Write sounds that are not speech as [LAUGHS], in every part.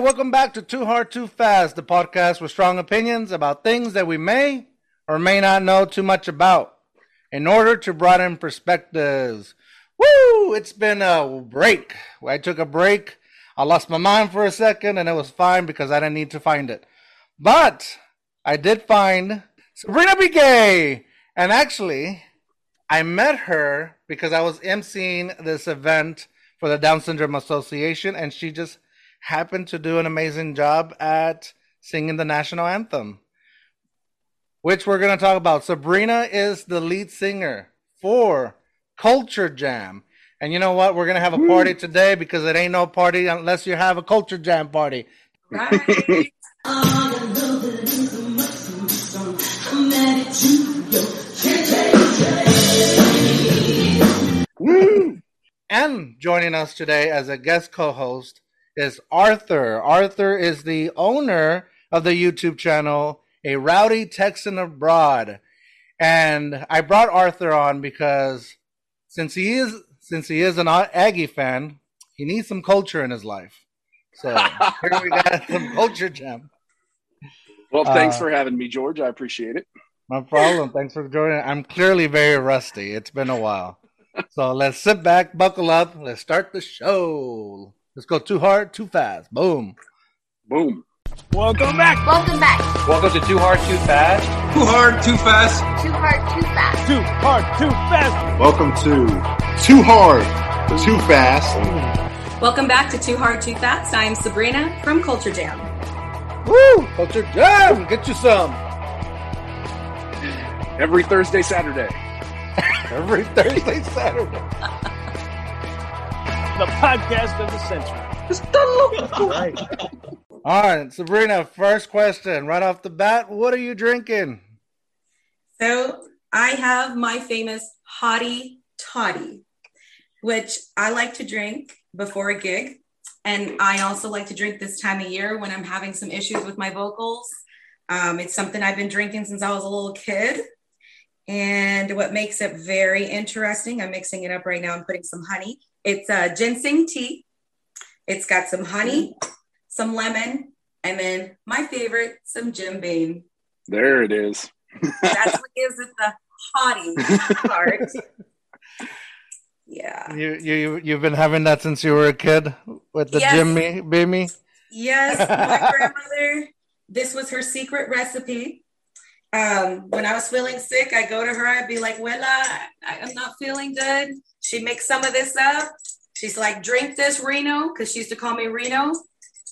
welcome back to Too Hard Too Fast, the podcast with strong opinions about things that we may or may not know too much about in order to broaden perspectives. Woo! It's been a break. I took a break. I lost my mind for a second and it was fine because I didn't need to find it. But I did find Sabrina B. Gay. And actually, I met her because I was emceeing this event for the Down Syndrome Association and she just happened to do an amazing job at singing the national anthem, which we're going to talk about. Sabrina is the lead singer for Culture Jam. And you know what? We're going to have a party today because it ain't no party unless you have a Culture Jam party. Right. [LAUGHS] and joining us today as a guest co host is Arthur. Arthur is the owner of the YouTube channel, A Rowdy Texan Abroad. And I brought Arthur on because since he is since he is an Aggie fan, he needs some culture in his life. So [LAUGHS] here we got some culture jam. Well, thanks uh, for having me, George. I appreciate it. No problem. Thanks for joining. I'm clearly very rusty. It's been a while. So let's sit back, buckle up. Let's start the show. Let's go too hard, too fast. Boom. Boom. Welcome back. Welcome back. Welcome to Too Hard, Too Fast. Too hard, too fast. Too hard, too fast. Too hard, too fast. Welcome to Too Hard, Too Fast. Welcome back to Too Hard, Too Fast. I'm Sabrina from Culture Jam. Woo! Culture Jam! Get you some. Every Thursday, Saturday. [LAUGHS] Every Thursday, Saturday the podcast of the century. right. All right, Sabrina, first question right off the bat. What are you drinking? So I have my famous Hottie Toddy, which I like to drink before a gig. And I also like to drink this time of year when I'm having some issues with my vocals. Um, it's something I've been drinking since I was a little kid. And what makes it very interesting, I'm mixing it up right now. I'm putting some honey it's a ginseng tea. It's got some honey, mm-hmm. some lemon, and then my favorite, some Jim Beam. There it is. That's what gives it the hottie part. [LAUGHS] Yeah. You you you've been having that since you were a kid with the yes. Jimmy Beamy? Yes, my [LAUGHS] grandmother. This was her secret recipe. Um, when I was feeling sick, I go to her. I'd be like, "Wella, I, I'm not feeling good." She makes some of this up. She's like, drink this Reno, because she used to call me Reno.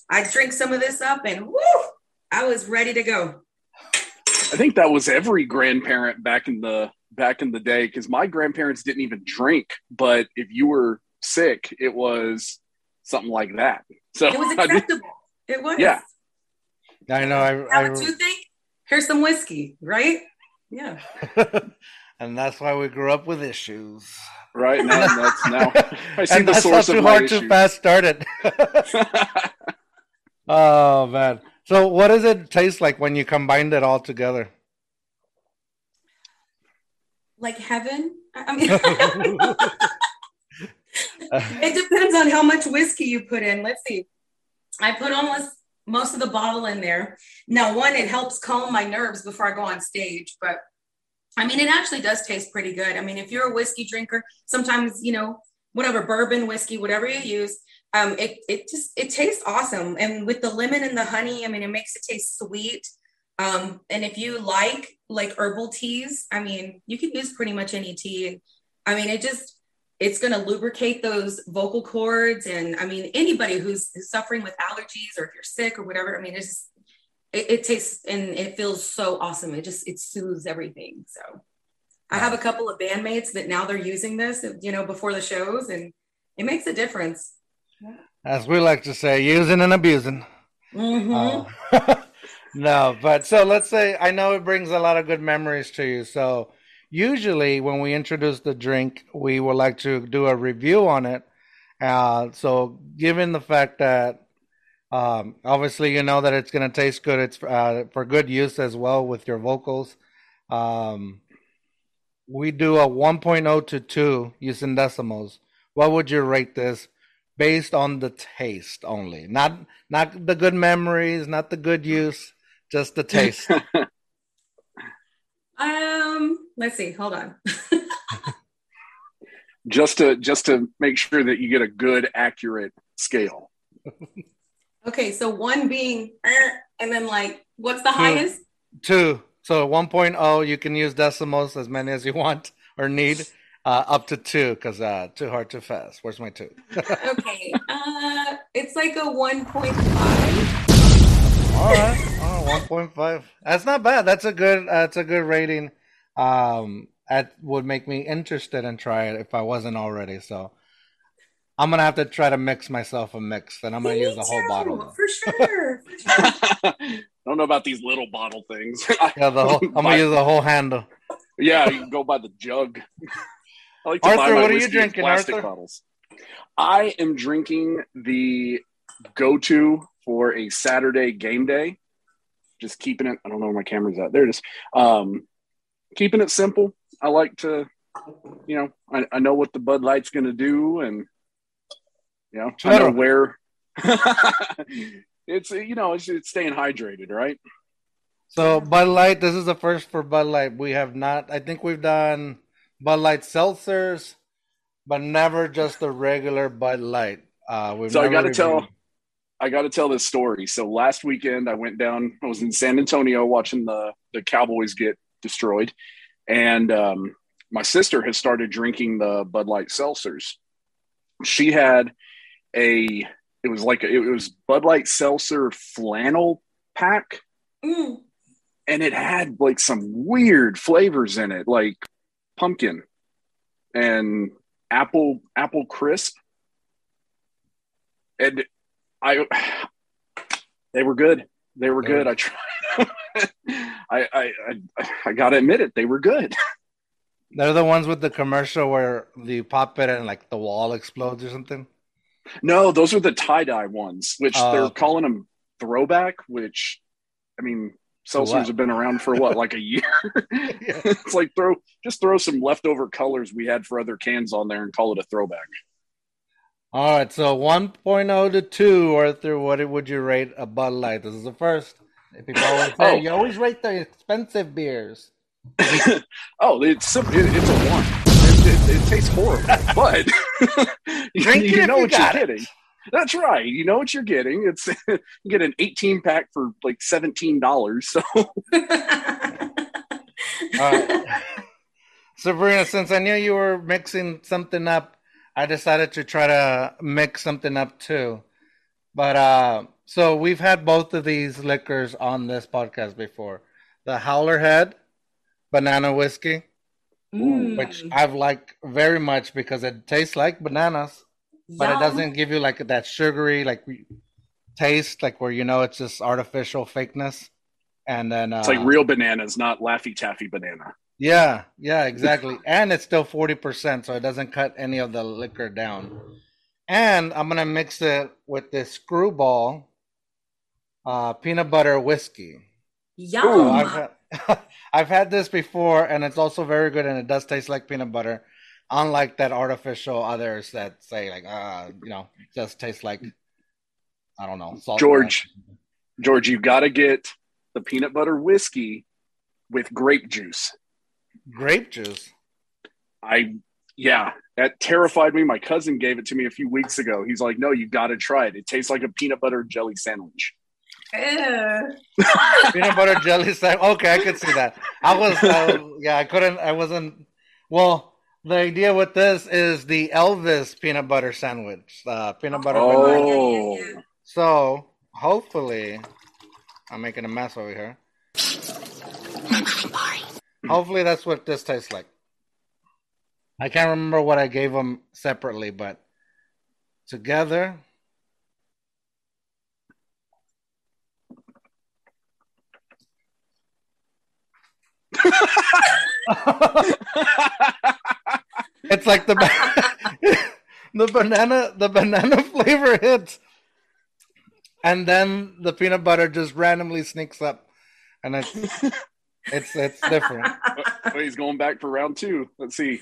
I drink some of this up and woo, I was ready to go. I think that was every grandparent back in the back in the day because my grandparents didn't even drink, but if you were sick, it was something like that. So it was [LAUGHS] acceptable. it was. Yeah. I know. I, Have I, a toothache? Here's some whiskey, right? Yeah. [LAUGHS] and that's why we grew up with issues right now. That's now [LAUGHS] I see and the source too of hard, issue. too fast started. [LAUGHS] oh man! So, what does it taste like when you combined it all together? Like heaven. I mean, it depends on how much whiskey you put in. Let's see. I put almost most of the bottle in there. Now, one, it helps calm my nerves before I go on stage, but I mean, it actually does taste pretty good. I mean, if you're a whiskey drinker, sometimes, you know, whatever bourbon, whiskey, whatever you use, um, it, it just, it tastes awesome. And with the lemon and the honey, I mean, it makes it taste sweet. Um, and if you like like herbal teas, I mean, you can use pretty much any tea. I mean, it just, it's going to lubricate those vocal cords. And I mean, anybody who's, who's suffering with allergies or if you're sick or whatever, I mean, it's just, it, it, tastes and it feels so awesome. It just it soothes everything. So I have a couple of bandmates that now they're using this, you know, before the shows, and it makes a difference. As we like to say, using and abusing. Mm-hmm. Uh, [LAUGHS] no, but so let's say I know it brings a lot of good memories to you. So usually when we introduce the drink, we would like to do a review on it. Uh, so given the fact that um, obviously, you know that it's going to taste good. It's uh, for good use as well with your vocals. Um, we do a 1.0 to 2 using decimals. What would you rate this based on the taste only, not not the good memories, not the good use, just the taste. [LAUGHS] um, let's see. Hold on. [LAUGHS] just to just to make sure that you get a good accurate scale. okay, so one being eh, and then like what's the Two. highest? Two. So 1.0, you can use decimals as many as you want or need, uh, up to two, because uh, too hard, too fast. Where's my two? [LAUGHS] okay, uh, it's like a one point five. All right, oh, 1.5. That's not bad. That's a good. That's a good rating. Um, that would make me interested in try it if I wasn't already. So I'm gonna have to try to mix myself a mix, and I'm gonna Me use the whole too, bottle. for sure. For [LAUGHS] sure. Don't know about these little bottle things. [LAUGHS] Yeah, the whole. I'm gonna use the whole handle. yeah, you can go by the jug. [LAUGHS] I like to buy Arthur, my what are you drinking, plastic Arthur? bottles. I am drinking the go-to for a Saturday game day. Just keeping it. I don't know where my camera's at. There it is. Um, keeping it simple. I like to, you know, I, I know what the Bud Light's going to do, and you know, I know where. [LAUGHS] it's you know, it's, it's staying hydrated, right? So Bud Light, this is the first for Bud Light. We have not. I think we've done Bud Light seltzers, but never just the regular Bud Light. Uh, we've So I got to tell, I got to tell this story. So last weekend I went down. I was in San Antonio watching the the Cowboys get destroyed, and um, my sister has started drinking the Bud Light seltzers. She had a. It was like a, it was Bud Light seltzer flannel pack, Mm. and it had like some weird flavors in it, like pumpkin and apple apple crisp. And I they were good. They were good. I tried. [LAUGHS] I, I I I gotta admit it. They were good. [LAUGHS] They're the ones with the commercial where you pop it and like the wall explodes or something. No, those are the tie dye ones, which Oh, they're calling them throwback. Which I mean, seltzers have been around for what, like a year? [LAUGHS] it's like throw just throw some leftover colors we had for other cans on there and call it a throwback. All right, so 1.0 to 2, Arthur, what would you rate a Bud Light? This is the first. People always say, Oh. you always rate the expensive beers. [LAUGHS] oh, it's it, it's a one. It, it, it tastes horrible, [LAUGHS] but [LAUGHS] you, Drink it you know you what you're getting. That's right. You know what you're getting. It's you get an 18 pack for like seventeen dollars. So All right. Sabrina, since I knew you were mixing something up, I decided to try to mix something up too. But uh so we've had both of these liquors on this podcast before. The Howler Head banana whiskey, Mm. which I've liked very much because it tastes like bananas, but it doesn't give you like that sugary like taste like where you know it's just artificial fakeness. And then uh, it's like real bananas, not Laffy Taffy banana. Yeah, yeah, exactly. [LAUGHS] and it's still 40%, so it doesn't cut any of the liquor down. And I'm going to mix it with this Skrewball uh, peanut butter whiskey. Yum. So I've, had, [LAUGHS] I've had this before, and it's also very good, and it does taste like peanut butter, unlike that artificial others that say, like, uh, you know, just tastes like, I don't know, salt. George, George, you got to get the peanut butter whiskey with grape juice. Grape juice. I yeah, that terrified me. My cousin gave it to me a few weeks ago. He's like, "No, you got to try it. It tastes like a peanut butter jelly sandwich." Ew. [LAUGHS] peanut butter jelly sandwich. Okay, I could see that. I was, uh, yeah, I couldn't, I wasn't. Well, the idea with this is the Elvis peanut butter sandwich, uh, peanut butter. banana. Oh, yeah, yeah. So hopefully, I'm making a mess over here. [CLEARS THROAT] Hopefully, that's what this tastes like. I can't remember what I gave them separately, but together. [LAUGHS] It's like the [LAUGHS] the banana the banana [LAUGHS] flavor hits, and then the peanut butter just randomly sneaks up, and it's it's it's different. [LAUGHS] He's going back for round two. Let's see.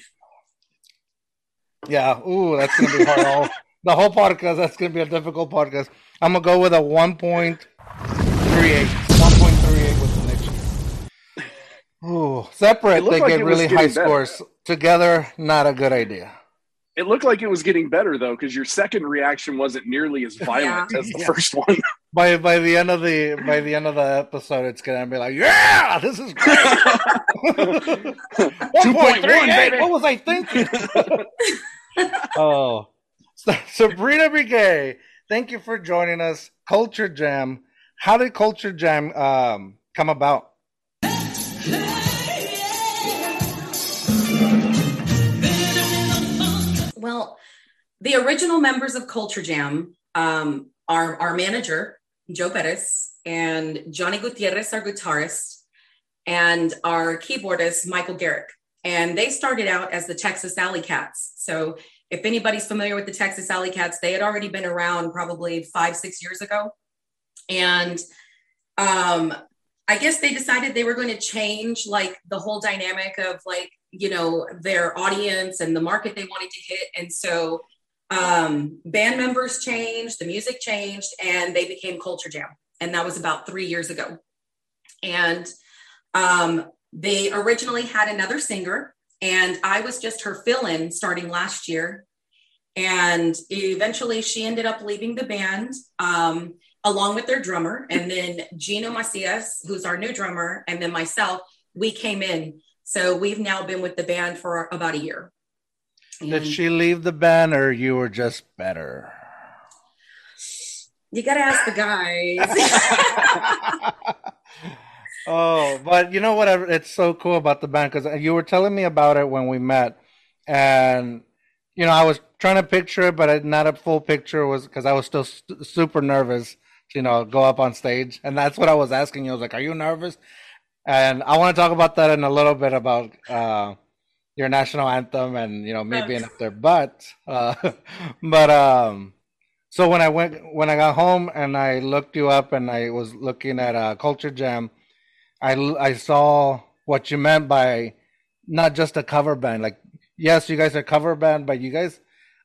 Yeah. Ooh, that's gonna be hard. All, the whole podcast. That's gonna be a difficult podcast. I'm gonna go with a 1.38. 1.38 with the Knicks. Ooh, separate they like get really high scores. Together, not a good idea. It looked like it was getting better though, because your second reaction wasn't nearly as violent yeah. as the yeah. first one. [LAUGHS] by by the end of the by the end of the episode, it's gonna be like, yeah, this is great. [LAUGHS] Two point one, baby. What was I thinking? [LAUGHS] oh, Sabrina Brigay, thank you for joining us. Culture Jam. How did Culture Jam um, come about? Well, the original members of Culture Jam um, are our manager, Joe Perez, and Johnny Gutierrez, our guitarist, and our keyboardist, Michael Garrick. And they started out as the Texas Alley Cats. So if anybody's familiar with the Texas Alley Cats, they had already been around probably five, six years ago. And um, I guess they decided they were going to change like the whole dynamic of like, you know, their audience and the market they wanted to hit. And so um, band members changed, the music changed, and they became Culture Jam. And that was about three years ago. And um, they originally had another singer and I was just her fill in starting last year. And eventually she ended up leaving the band um, along with their drummer. And then Gino Macias, who's our new drummer, and then myself, we came in. So we've now been with the band for about a year. And Did she leave the band or you were just better? You got to ask the guys. [LAUGHS] Oh, but you know what? It's so cool about the band because you were telling me about it when we met, and you know I was trying to picture it, but not a full picture was because I was still st- super nervous. To, you know, go up on stage, and that's what I was asking you. I was like, "Are you nervous?" And I want to talk about that in a little bit about uh, your national anthem and you know me being up there. But uh, [LAUGHS] but um, so when I went when I got home and I looked you up and I was looking at a Culture Jam I I saw what you meant by not just a cover band. Like, yes, you guys are cover band, but you guys,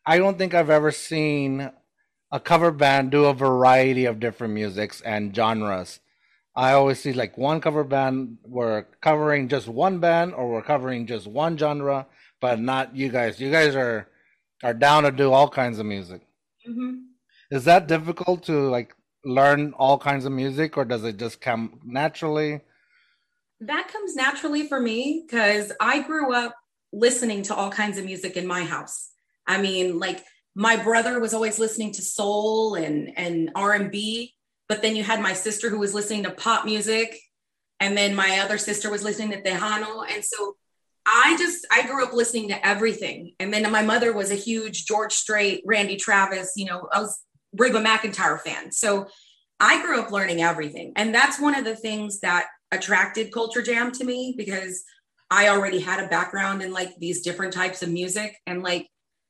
I don't think I've ever seen a cover band do a variety of different musics and genres. I always see like one cover band we're covering just one band or we're covering just one genre, but not you guys. You guys are are down to do all kinds of music. Mm-hmm. Is that difficult to like learn all kinds of music, or does it just come naturally? That comes naturally for me because I grew up listening to all kinds of music in my house. I mean, like my brother was always listening to soul and and R&B, but then you had my sister who was listening to pop music and then my other sister was listening to Tejano and so I just I grew up listening to everything. And then my mother was a huge George Strait, Randy Travis, you know, I was Reba McEntire fan. So I grew up learning everything. And that's one of the things that attracted Culture Jam to me because I already had a background in like these different types of music and like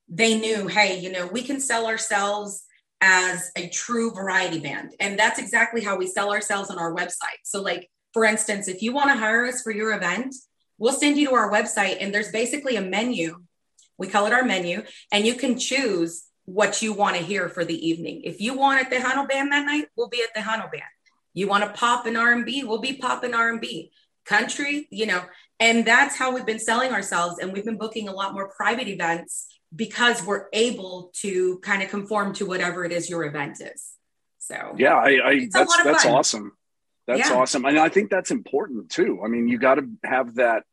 they knew, hey, you know, we can sell ourselves as a true variety band. And that's exactly how we sell ourselves on our website. So like for instance, if you want to hire us for your event, we'll send you to our website and there's basically a menu. We call it our menu and you can choose what you want to hear for the evening. If you want a Tejano band that night, we'll be at the Tejano band. You want to pop an R&B? We'll be popping R&B. Country, you know, and that's how we've been selling ourselves. And we've been booking a lot more private events because we're able to kind of conform to whatever it is your event is. So yeah, I, I that's that's fun. awesome. That's yeah. awesome. And I think that's important too. I mean, you got to have that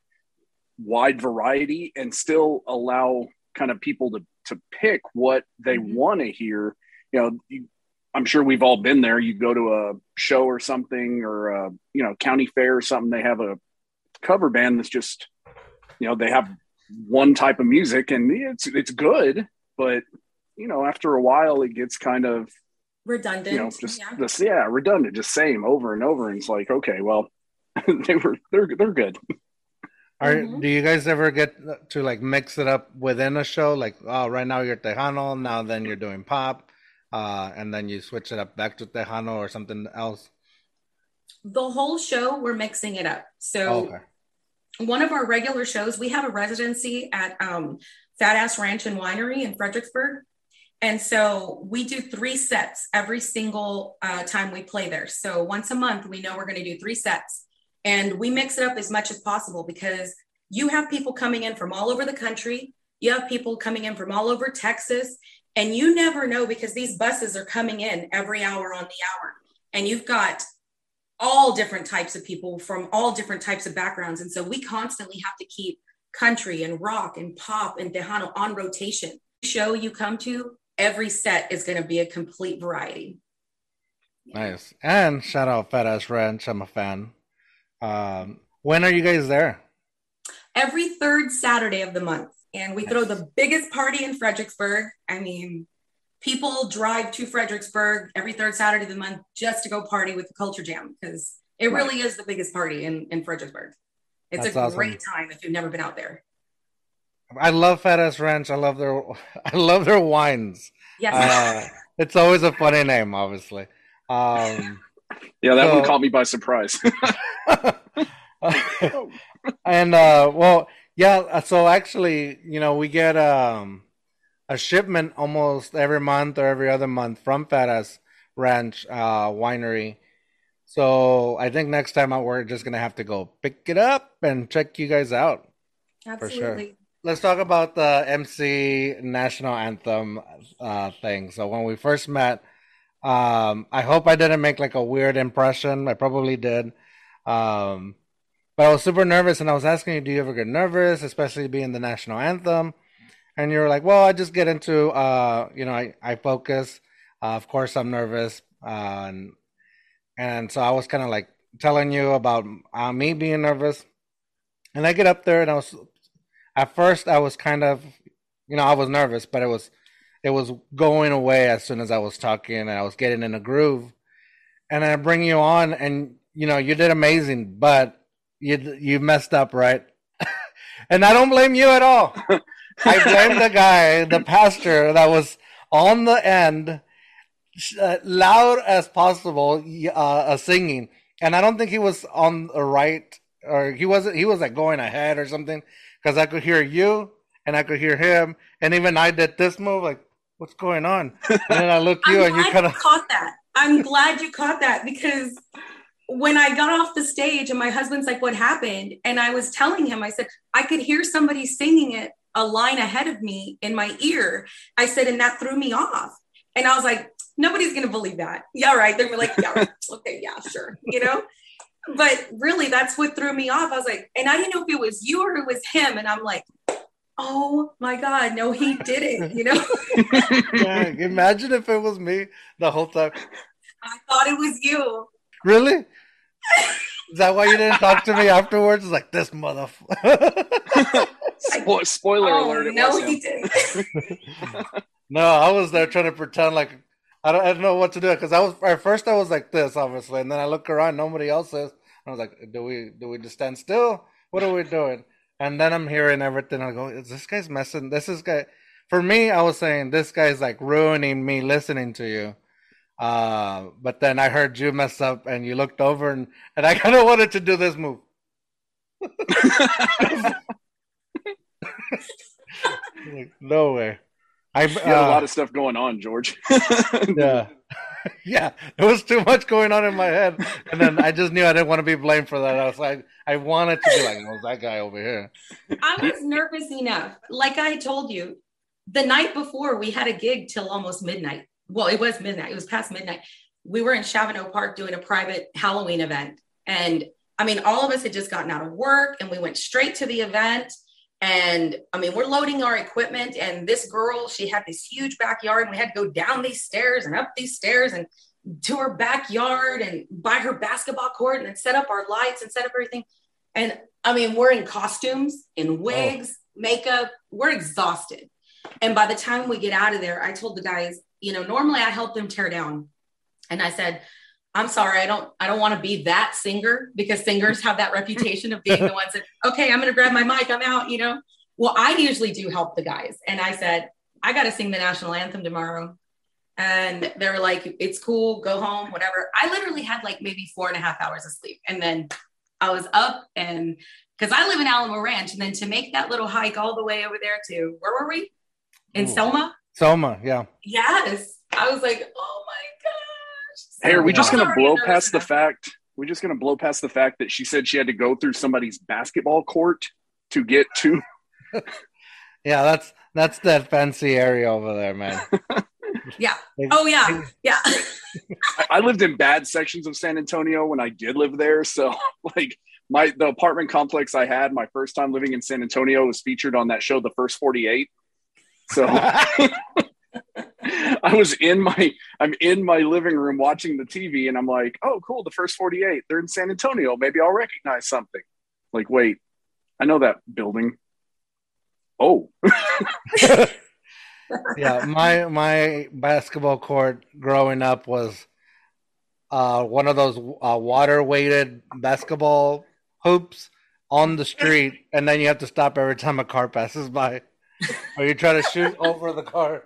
wide variety and still allow kind of people to to pick what they mm-hmm. want to hear. You know, you, I'm sure we've all been there. You go to a show or something, or a, you know, county fair or something. They have a cover band that's just, you know, they have one type of music, and it's it's good, but you know, after a while, it gets kind of redundant. You know, just yeah. this, yeah, redundant, just same over and over. And it's like, okay, well, [LAUGHS] they were they're they're good. Are mm-hmm. do you guys ever get to like mix it up within a show? Like, oh, right now you're Tejano, now then you're doing pop uh, and then you switch it up back to Tejano or something else? The whole show, we're mixing it up. So, oh, okay. One of our regular shows, we have a residency at um, Fat Ass Ranch and Winery in Fredericksburg. And so we do three sets every single uh, time we play there. So once a month, we know we're going to do three sets. And we mix it up as much as possible because you have people coming in from all over the country. You have people coming in from all over Texas. And you never know because these buses are coming in every hour on the hour. And you've got all different types of people from all different types of backgrounds. And so we constantly have to keep country and rock and pop and Tejano on rotation. Show you come to, every set is going to be a complete variety. Nice. And shout out Fat Ass Ranch. I'm a fan. Um, when are you guys there? Every third Saturday of the month. And we nice. throw the biggest party in Fredericksburg. I mean, people drive to Fredericksburg every third Saturday of the month just to go party with the Culture Jam because it right. really is the biggest party in, in Fredericksburg. It's That's a awesome. great time if you've never been out there. I love Fat Ass Ranch. I love their [LAUGHS] I love their wines. Yes. Uh, it's always a funny name, obviously. Um, [LAUGHS] yeah, that so, one caught me by surprise. [LAUGHS] and uh, well, yeah. So actually, you know, we get um, a shipment almost every month or every other month from Fat Ranch uh, Winery. So I think next time out, we're just gonna have to go pick it up and check you guys out. Absolutely. For sure let's talk about the MC national anthem uh, thing. So when we first met, um, I hope I didn't make like a weird impression. I probably did. Um, but I was super nervous and I was asking you, do you ever get nervous, especially being the national anthem? And you're like, well, I just get into, uh, you know, I, I focus. Uh, of course, I'm nervous. Uh, and, and so I was kind of like telling you about uh, me being nervous. And I get up there and I was at first I was kind of, you know, I was nervous, but it was, it was going away as soon as I was talking and I was getting in a groove. And I bring you on, and you know, you did amazing, but you you messed up, right? [LAUGHS] and I don't blame you at all. [LAUGHS] I blame the guy, the pastor that was on the end, uh, loud as possible, uh, uh, singing, and I don't think he was on the right, or he wasn't. He was like going ahead or something because I could hear you and I could hear him, and even I did this move, like, what's going on? And then I [LAUGHS] look you, and you kind of caught that. I'm glad you caught that because when I got off the stage, and my husband's like, "What happened?" and I was telling him, I said, I could hear somebody singing it a line ahead of me in my ear. I said, and that threw me off. And I was like, nobody's gonna believe that. Yeah, right. They're like, yeah, right. [LAUGHS] okay, yeah, sure. You know? but really that's what threw me off. I was like, and I didn't know if it was you or it was him. And I'm like, oh my God, no, he did it, you know? [LAUGHS] yeah, imagine if it was me the whole time. I thought it was you. Really? [LAUGHS] Is that why you didn't talk to me afterwards? It's like this motherfucker. [LAUGHS] Spo- spoiler oh, alert! no, he didn't. [LAUGHS] [LAUGHS] no, I was there trying to pretend like I don't, I don't know what to do because I was at first I was like this obviously, and then I look around, nobody else is. I was like, do we do we just stand still? What are we doing? And then I'm hearing everything. I go, is this guy's messing? This is guy. For me, I was saying this guy's like ruining me listening to you. Uh, but then I heard you mess up, and you looked over, and and I kind of wanted to do this move. like, [LAUGHS] no way. I uh, had a lot of stuff going on, George. [LAUGHS] yeah, [LAUGHS] yeah, there was too much going on in my head, and then I just knew I didn't want to be blamed for that. I was like, I wanted to be like, "Was that guy over here?" I was nervous enough. Like I told you, the night before we had a gig till almost midnight. Well, it was midnight. It was past midnight. We were in Shavano Park doing a private Halloween event, and I mean, all of us had just gotten out of work, and we went straight to the event and I mean, we're loading our equipment, and this girl, she had this huge backyard, and we had to go down these stairs and up these stairs and to her backyard and by her basketball court and then set up our lights and set up everything. And I mean, we're in costumes, in oh. wigs, oh. makeup, we're exhausted. And by the time we get out of there, I told the guys, you know, normally I help them tear down. And I said, I'm sorry, I don't I don't want to be that singer because singers have that reputation of being the ones that, [LAUGHS] okay, I'm gonna grab my mic, I'm out, you know. Well, I usually do help the guys. And I said, I gotta sing the national anthem tomorrow. And they were like, it's cool, go home, whatever. I literally had like maybe four and a half hours of sleep. And then I was up and because I live in Alamo Ranch, and then to make that little hike all the way over there to where were we? In Ooh. Selma. Soma, yeah. Yes. I was like, oh my gosh. Hey, are we just gonna blow past the fact? We're just gonna blow past the fact that she said she had to go through somebody's basketball court to get to. [LAUGHS] Yeah, that's that's that fancy area over there, man. [LAUGHS] Yeah. Oh yeah. Yeah. I, I lived in bad sections of San Antonio when I did live there, so [LAUGHS] like my the apartment complex I had my first time living in San Antonio was featured on that show, The First Forty Eight. So [LAUGHS] I was in my I'm in my living room watching the TV and I'm like, oh cool, the first 48. They're in San Antonio. Maybe I'll recognize something. Like, wait, I know that building. Oh, [LAUGHS] yeah, my my basketball court growing up was uh, one of those uh, water weighted basketball hoops on the street, and then you have to stop every time a car passes by, or you trying to shoot over the car.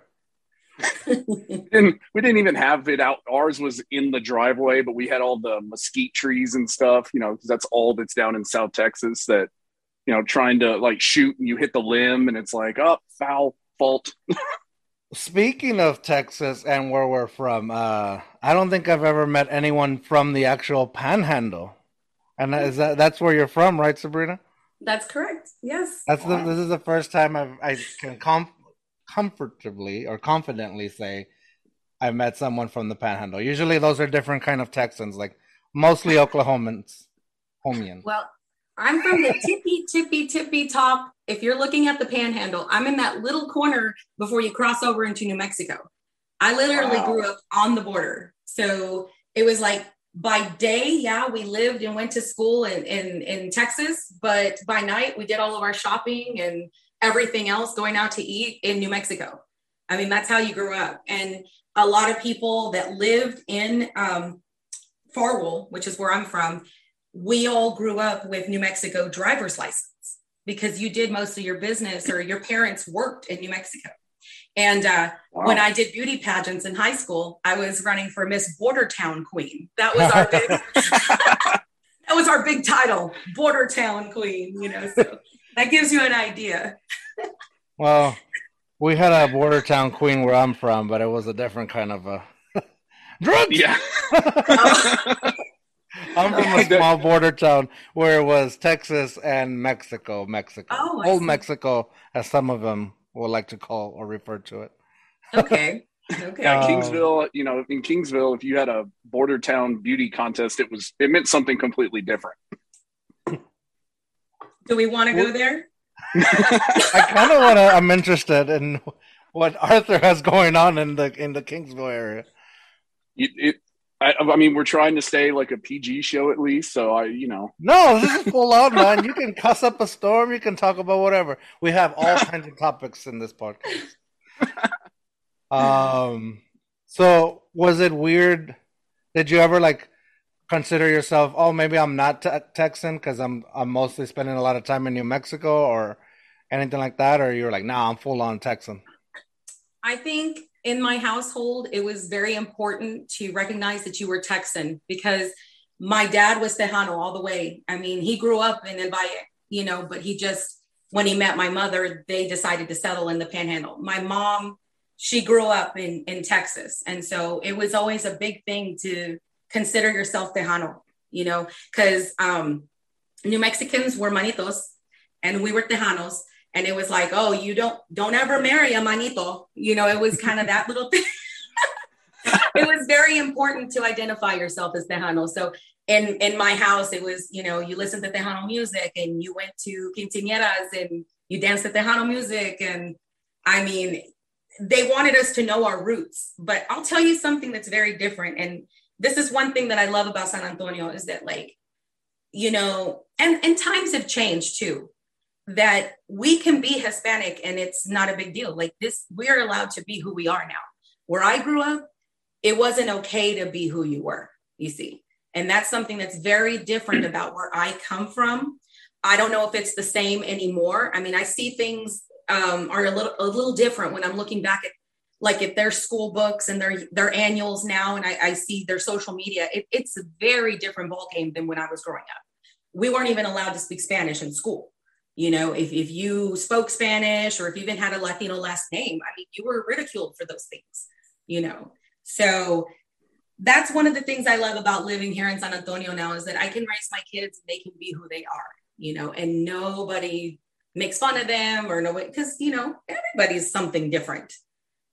and we didn't even have it out. Ours was in the driveway, but we had all the mesquite trees and stuff, you know, because that's all that's down in South Texas that, you know, trying to like shoot and you hit the limb and it's like, oh, foul, fault. [LAUGHS] Speaking of Texas and where we're from, uh, I don't think I've ever met anyone from the actual Panhandle, and is that that's where you're from, right, Sabrina? That's correct. Yes. That's the, this is the first time I've, I can com- comfortably or confidently say I met someone from the Panhandle. Usually, those are different kind of Texans, like mostly Oklahomans, Homian. Well, I'm from the tippy, tippy, tippy top. If you're looking at the panhandle, I'm in that little corner before you cross over into New Mexico. I literally Wow. grew up on the border. So it was like by day, yeah, we lived and went to school in, in, in Texas, but by night we did all of our shopping and everything else going out to eat in New Mexico. I mean, that's how you grew up. And a lot of people that lived in um, Farwell, which is where I'm from, we all grew up with New Mexico driver's license because you did most of your business or your parents worked in New Mexico. And uh, Wow. when I did beauty pageants in high school, I was running for Miss Border Town Queen. That was our big, [LAUGHS] that was our big title, Border Town Queen. You know, so that gives you an idea. Well, we had a border town queen where I'm from, but it was a different kind of a [LAUGHS] drug. yeah. [LAUGHS] I'm from a small border town where it was Texas and Mexico, Mexico, Oh, old see. Mexico, as some of them would like to call or refer to it. Okay. [LAUGHS] Okay. Yeah, Um, Kingsville, you know, in Kingsville, if you had a border town beauty contest, it was it meant something completely different. Do we want to go there? [LAUGHS] I kind of want to. I'm interested in what Arthur has going on in the in the Kingsville area. It, it I, I mean, we're trying to stay like a PG show at least, so I, you know, No, this is full out, man. You can cuss up a storm. You can talk about whatever. We have all [LAUGHS] kinds of topics in this podcast. Um, so was it weird? Did you ever like consider yourself? Oh, maybe I'm not te- Texan because I'm I'm mostly spending a lot of time in New Mexico or anything like that, or you're like, nah, I'm full on Texan. I think in my household, it was very important to recognize that you were Texan because my dad was Tejano all the way. I mean, he grew up in El Valle, you know, but he just, when he met my mother, they decided to settle in the panhandle. My mom, she grew up in, in Texas. And so it was always a big thing to consider yourself Tejano, you know, because um, New Mexicans were manitos and we were Tejanos and it was like, oh, you don't don't ever marry a manito. You know, it was kind of that little thing. [LAUGHS] it was very important to identify yourself as Tejano. So in in my house, it was you know you listen to Tejano music and you went to quinceañeras and you danced to Tejano music and I mean they wanted us to know our roots. But I'll tell you something that's very different. And this is one thing that I love about San Antonio is that like you know and and times have changed too that we can be Hispanic and it's not a big deal. Like this, we're allowed to be who we are now. Where I grew up, it wasn't okay to be who you were, you see. And that's something that's very different [CLEARS THROAT] about where I come from. I don't know if it's the same anymore. I mean, I see things um, are a little a little different when I'm looking back at like if their school books and their their annuals now, and I, I see their social media. It, it's a very different ballgame than when I was growing up. We weren't even allowed to speak Spanish in school You know, if, if you spoke Spanish or if you even had a Latino last name, I mean, you were ridiculed for those things, you know. So that's one of the things I love about living here in San Antonio now is that I can raise my kids and they can be who they are, you know, and nobody makes fun of them or nobody, because, you know, everybody's something different,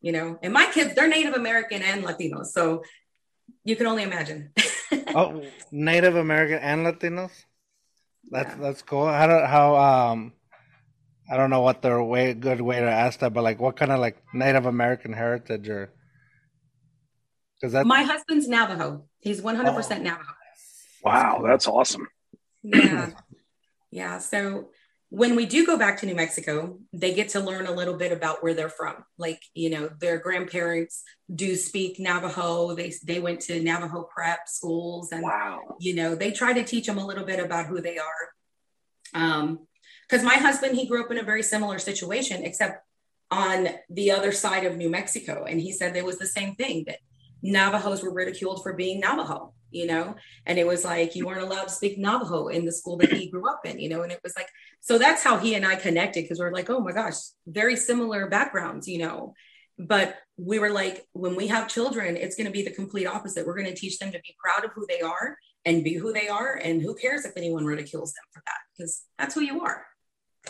you know, and my kids, they're Native American and Latinos. So you can only imagine. [LAUGHS] oh, Native American and Latinos? That's yeah. that's cool. How do, how um I don't know what the way good way to ask that, but like what kind of like Native American heritage or because that my husband's Navajo. He's one hundred percent oh. Navajo. Wow, that's awesome. Yeah, [CLEARS THROAT] yeah. So when we do go back to New Mexico, they get to learn a little bit about where they're from. Like, you know, their grandparents do speak Navajo. They they went to Navajo prep schools and wow. you know, they try to teach them a little bit about who they are. Um, because my husband, he grew up in a very similar situation, except on the other side of New Mexico. And he said there was the same thing that Navajos were ridiculed for being Navajo you know? And it was like you weren't allowed to speak navajo in the school that he grew up in you know? And it was like so that's how he and i connected because we are like oh my gosh very similar backgrounds you know? But we were like when we have children it's going to be the complete opposite. We're going to teach them to be proud of who they are and be who they are and who cares if anyone ridicules them for that because that's who you are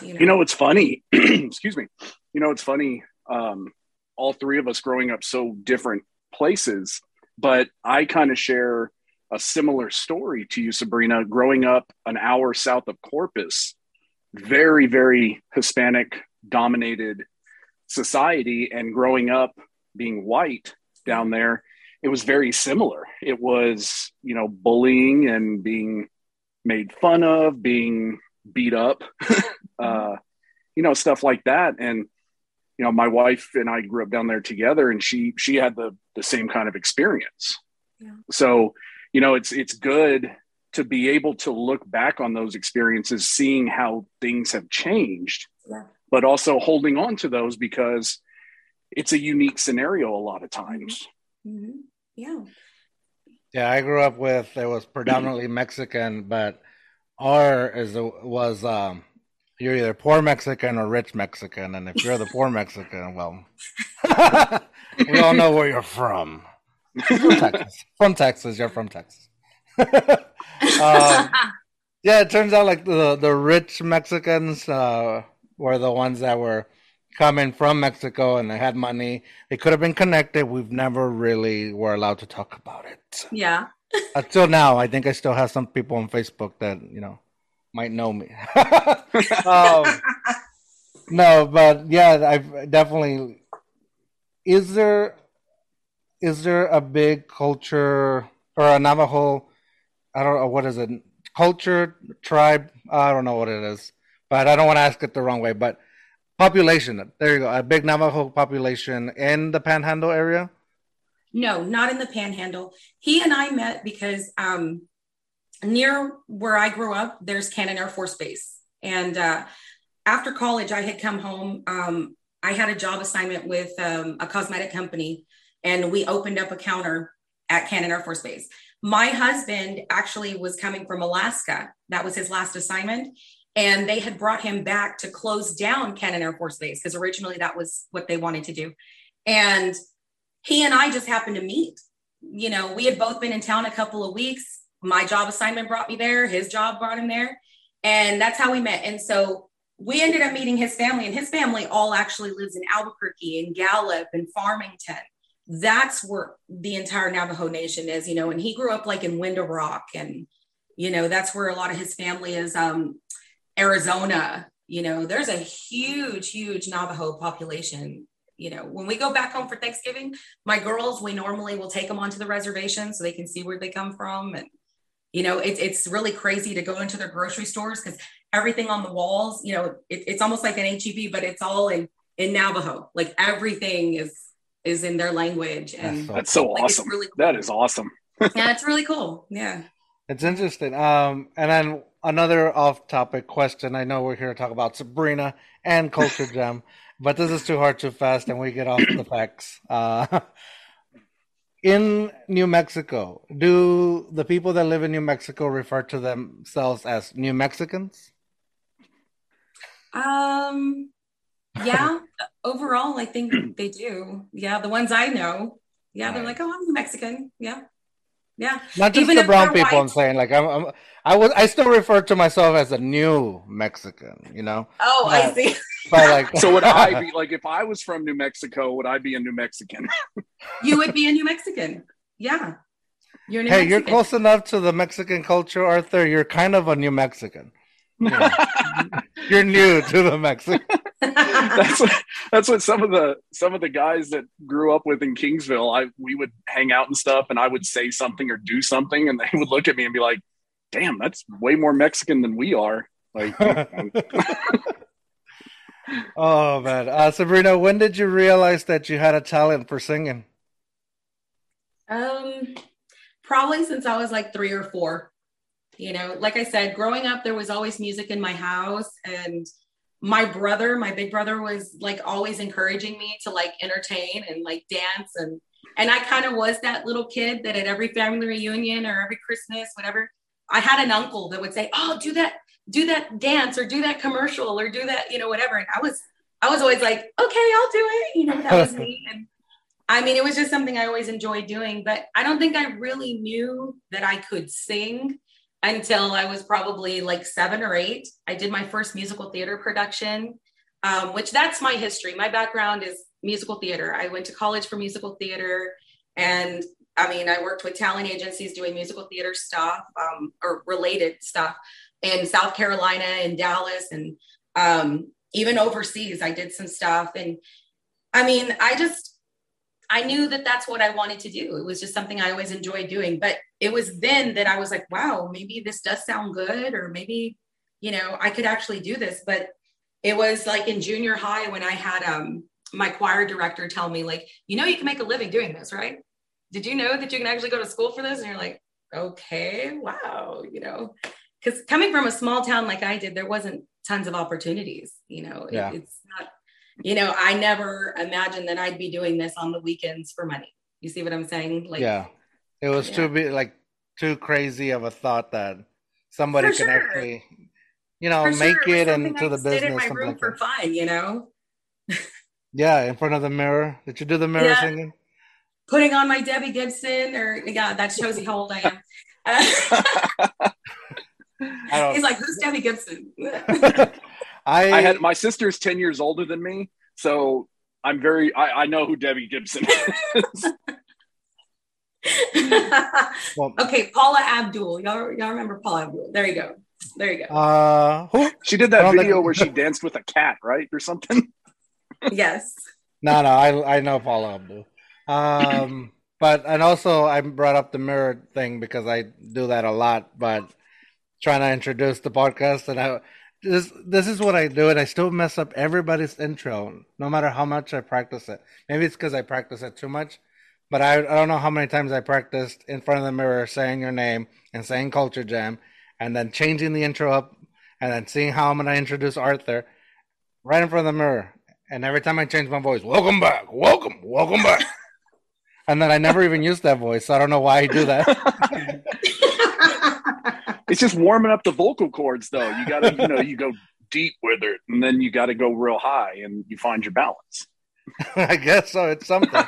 you know, you know it's funny? [CLEARS THROAT] Excuse me. You know it's funny? Um all three of us growing up so different places but i kind of share a similar story to you, Sabrina, growing up an hour south of Corpus, very, very Hispanic dominated society, and growing up being white down there, it was very similar. It was, you know, bullying and being made fun of, being beat up, [LAUGHS] uh, you know, stuff like that. And, you know, my wife and I grew up down there together and she, she had the, the same kind of experience. Yeah. So you know it's it's good to be able to look back on those experiences seeing how things have changed yeah. but also holding on to those because it's a unique scenario a lot of times mm-hmm. mm-hmm. yeah yeah i grew up with it was predominantly mexican but our is was um you're either poor mexican or rich mexican and if you're the poor mexican well [LAUGHS] we all know where you're from from Texas. From Texas. You're from Texas. [LAUGHS] um, yeah, it turns out like the the rich Mexicans uh, were the ones that were coming from Mexico and they had money. They could have been connected. We've never really were allowed to talk about it. Yeah. Until now, I think I still have some people on Facebook that you know might know me. [LAUGHS] um, [LAUGHS] no, but yeah, I've definitely. Is there is there a big culture or a Navajo? I don't know what is it. Culture, tribe. I don't know what it is, but I don't want to ask it the wrong way. But population. There you go. A big Navajo population in the Panhandle area. No, not in the Panhandle. He and I met because um, near where I grew up, there's Cannon Air Force Base, and uh, after college, I had come home. Um, I had a job assignment with um, a cosmetic company and we opened up a counter at Cannon Air Force Base. My husband actually was coming from Alaska. That was his last assignment. And they had brought him back to close down Cannon Air Force Base because originally that was what they wanted to do. And he and I just happened to meet. You know, we had both been in town a couple of weeks. My job assignment brought me there, his job brought him there. And that's how we met. And so we ended up meeting his family, and his family all actually lives in Albuquerque and Gallup and Farmington that's where the entire Navajo Nation is, you know, and he grew up like in Window Rock and, you know, that's where a lot of his family is, um, Arizona, you know, there's a huge, huge Navajo population. You know, when we go back home for Thanksgiving, my girls, we normally will take them onto the reservation so they can see where they come from. And, you know, it's it's really crazy to go into their grocery stores because everything on the walls, you know, it, it's almost like an HEB, but it's all in, in Navajo. Like everything is is in their language and that's so, like, awesome. really cool. that is awesome. [LAUGHS] Yeah it's really cool. Yeah. It's interesting. Um and then another off topic question. I know we're here to talk about sabrina and Culture Jam but this is too hard too fast and we get off the facts. Uh [LAUGHS] in New Mexico, do the people that live in New Mexico refer to themselves as New Mexicans? Um, yeah, overall, I think they do. Yeah, the ones I know. Yeah, they're like, oh, I'm Mexican. Yeah. Yeah. Not just Even the brown people. I'm saying like I'm, I'm I was I still refer to myself as a new Mexican. You know, Oh, I see. [LAUGHS] but like [LAUGHS] So would I be [LAUGHS] like if I was from New Mexico, would I be a New Mexican? [LAUGHS] You would be a New Mexican. Yeah. You're New hey, Mexican. you're close enough to the Mexican culture, Arthur. You're kind of a new Mexican. You know, you're new to the Mexican. that's what that's what some of the some of the guys that grew up with in Kingsville, I we would hang out and stuff, and I would say something or do something, and they would look at me and be like, "Damn, that's way more Mexican than we are." Like, oh man, uh, Sabrina, when did you realize that you had a talent for singing? Um, probably since I was like three or four. You know, like I said, growing up, there was always music in my house, and my brother, my big brother, was like always encouraging me to like entertain and like dance, and and I kind of was that little kid that at every family reunion or every Christmas, whatever, I had an uncle that would say, "Oh, do that, do that dance, or do that commercial, or do that, you know, whatever." And I was, I was always like, "Okay, I'll do it." You know, that was [LAUGHS] me, and I mean, it was just something I always enjoyed doing, but I don't think I really knew that I could sing until I was probably like seven or eight. I did my first musical theater production, um, which that's my history. My background is musical theater. I went to college for musical theater, and I mean, I worked with talent agencies doing musical theater stuff um, or related stuff in South Carolina and Dallas, and um, even overseas. I did some stuff, and I mean, I just I knew that that's what I wanted to do. It was just something I always enjoyed doing. But it was then that I was like, wow, maybe this does sound good, or maybe, you know, I could actually do this. But it was like in junior high when I had um my choir director tell me, like, you know, you can make a living doing this, right? Did you know that you can actually go to school for this? And you're like, okay, wow, you know, because coming from a small town like I did, there wasn't tons of opportunities. You know, It- Yeah. it's not you know, I never imagined that I'd be doing this on the weekends for money. You see what I'm saying? Like, yeah, it was yeah. too be like too crazy of a thought that somebody For can sure. actually, you know, for make sure, it something into I the did in business. my room like for fun, you know, Yeah, in front of the mirror. Did you do the mirror Yeah. singing? putting on my Debbie Gibson, or yeah, that shows you how old I am. Uh. [LAUGHS] [LAUGHS] [LAUGHS] he's like, who's Debbie Gibson? [LAUGHS] I, I had my sister's ten years older than me, so I'm very I, I know who Debbie Gibson is. [LAUGHS] well, okay, Paula Abdul. Y'all, y'all remember Paula Abdul? There you go. There you go. uh, who? She did that video think- where she [LAUGHS] danced with a cat, right, or something. yes. No, no, I I know Paula Abdul. Um, but and also I brought up the mirror thing because I do that a lot. But trying to introduce the podcast, and I this this is what I do, and I still mess up everybody's intro, no matter how much I practice it. Maybe it's because I practice it too much. But I, I don't know how many times I practiced in front of the mirror saying your name and saying Culture Jam, and then changing the intro up, and then seeing how I'm gonna introduce Arthur right in front of the mirror. And every time I change my voice, welcome back, welcome, welcome back. [LAUGHS] and then I never even use that voice, so I don't know why I do that. [LAUGHS] It's just warming up the vocal cords, though. You gotta, you know, you go deep with it, and then you got to go real high, and you find your balance. [LAUGHS] I guess so. It's something.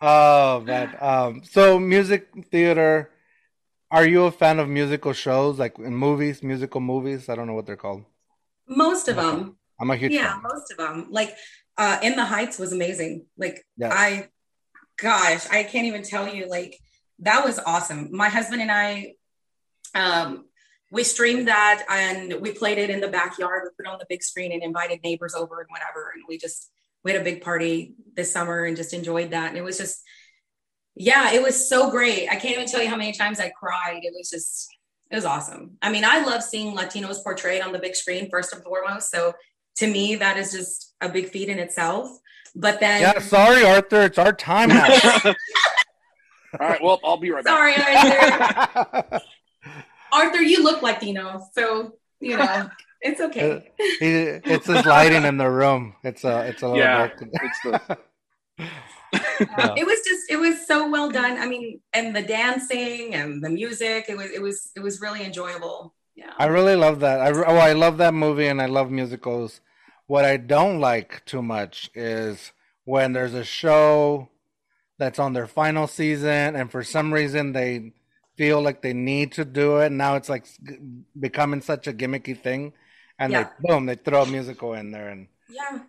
oh man. Um, so music theater. Are you a fan of musical shows, like in movies, musical movies? I don't know what they're called. Most of them. I'm a huge yeah fan. most of them like uh in the heights was amazing like Yes. i gosh i can't even tell you like that was awesome my husband and i um we streamed that and we played it in the backyard. We put it on the big screen and invited neighbors over and whatever. And we just we had a big party this summer and just enjoyed that. And it was just yeah it was so great. I can't even tell you how many times i cried. It was just it was awesome. I mean i love seeing latinos portrayed on the big screen first and foremost. So to me that is just a big feat in itself. But then Yeah, sorry, Arthur. It's our time now. [LAUGHS] All right, well, I'll be right back. sorry arthur [LAUGHS] arthur you look latino so you know [LAUGHS] it's okay uh, He- it's his lighting in the room. It's a, it's a little Yeah, dark. it's the Yeah. [LAUGHS] Uh, it was just it was so well done i mean and the dancing and the music it was it was it was really enjoyable Yeah. I really love that. I, oh, I love that movie and I love musicals. What I don't like too much is when there's a show that's on their final season and for some reason they feel like they need to do it. Now it's like becoming such a gimmicky thing, and yeah. they boom, they throw a musical in there, and yeah,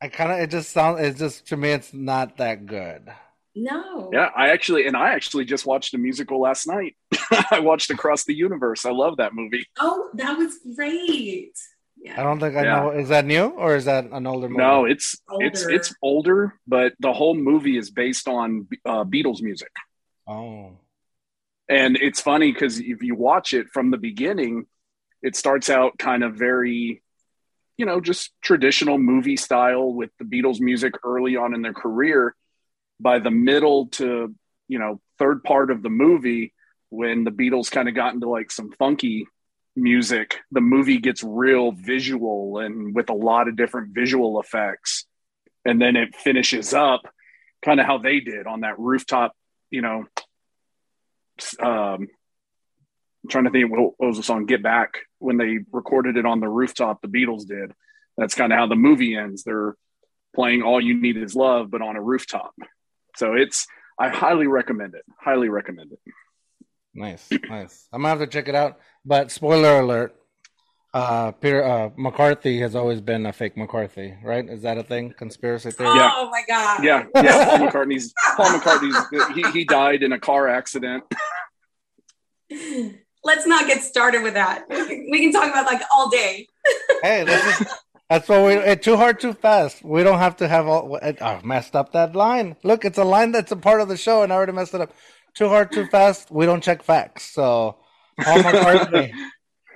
I kind of it just sounds it just to me it's not that good. No. Yeah, I actually and I actually just watched a musical last night. [LAUGHS] I watched Across the Universe. I love that movie. Oh, that was great. Yeah. I don't think I yeah. know. Is that new or is that an older movie? No, it's older. it's it's older, but the whole movie is based on uh, Beatles music. Oh. And it's funny because if you watch it from the beginning, it starts out kind of very, you know, just traditional movie style with the Beatles music early on in their career. By the middle to, you know, third part of the movie, when the Beatles kind of got into like some funky music, the movie gets real visual and with a lot of different visual effects. And then it finishes up kind of how they did on that rooftop, you know, um, I'm trying to think what, was the song Get Back when they recorded it on the rooftop the Beatles did. That's kind of how the movie ends. They're playing All You Need Is Love, but on a rooftop. So it's I highly recommend it. Highly recommend it. Nice, nice. I'm gonna have to check it out. But spoiler alert: uh, Peter uh, McCartney has always been a fake McCarthy, right? Is that a thing? Conspiracy theory? Yeah. Oh my god! Yeah, yeah. Paul [LAUGHS] McCartney's Paul McCartney's he he died in a car accident. Let's not get started with that. We can talk about like all day. [LAUGHS] hey, this is, that's what we. It's too hard, too fast. We don't have to have all. I oh, messed up that line. Look, it's a line that's a part of the show, and I already messed it up. Too hard, too fast. We don't check facts. So, Paul [LAUGHS] McCartney.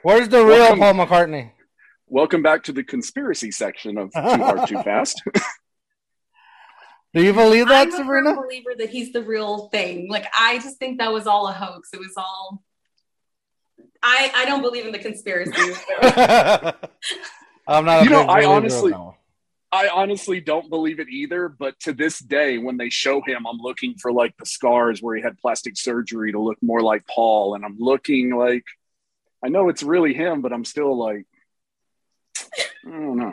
Where's the real welcome, Paul McCartney? Welcome back to the conspiracy section of Too Hard, Too Fast. Do you believe that, I'm Sabrina? I'm a believer that he's the real thing. Like I just think that was all a hoax. It was all. I I don't believe in the conspiracy. [LAUGHS] [LAUGHS] I'm not. you know, I honestly, I honestly don't believe it either. But to this day, when they show him, I'm looking for like the scars where he had plastic surgery to look more like Paul, and I'm looking like, I know it's really him, but I'm still like, I don't know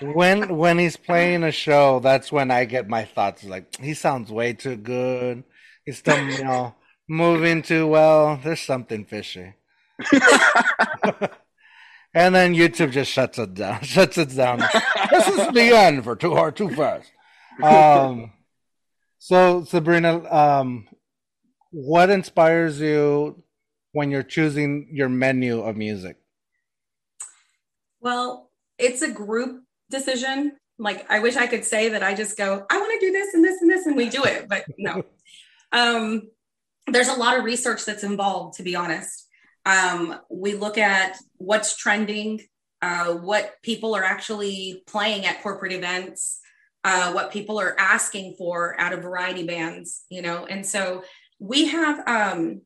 when when he's playing a show, that's when I get my thoughts. Like he sounds way too good. He's still you know moving too well. There's something fishy. [LAUGHS] and then YouTube just shuts it down. [LAUGHS] Shuts it down. this is the end for Too Hard, Too Fast. Um, so Sabrina, um, what inspires you when you're choosing your menu of music? Well, it's a group decision. Like I wish I could say that I just go, I want to do this and this and this, and we do it, but no. [LAUGHS] um, there's a lot of research that's involved, to be honest. Um, we look at what's trending, uh, what people are actually playing at corporate events, uh, what people are asking for out of variety bands, you know. And so we have um,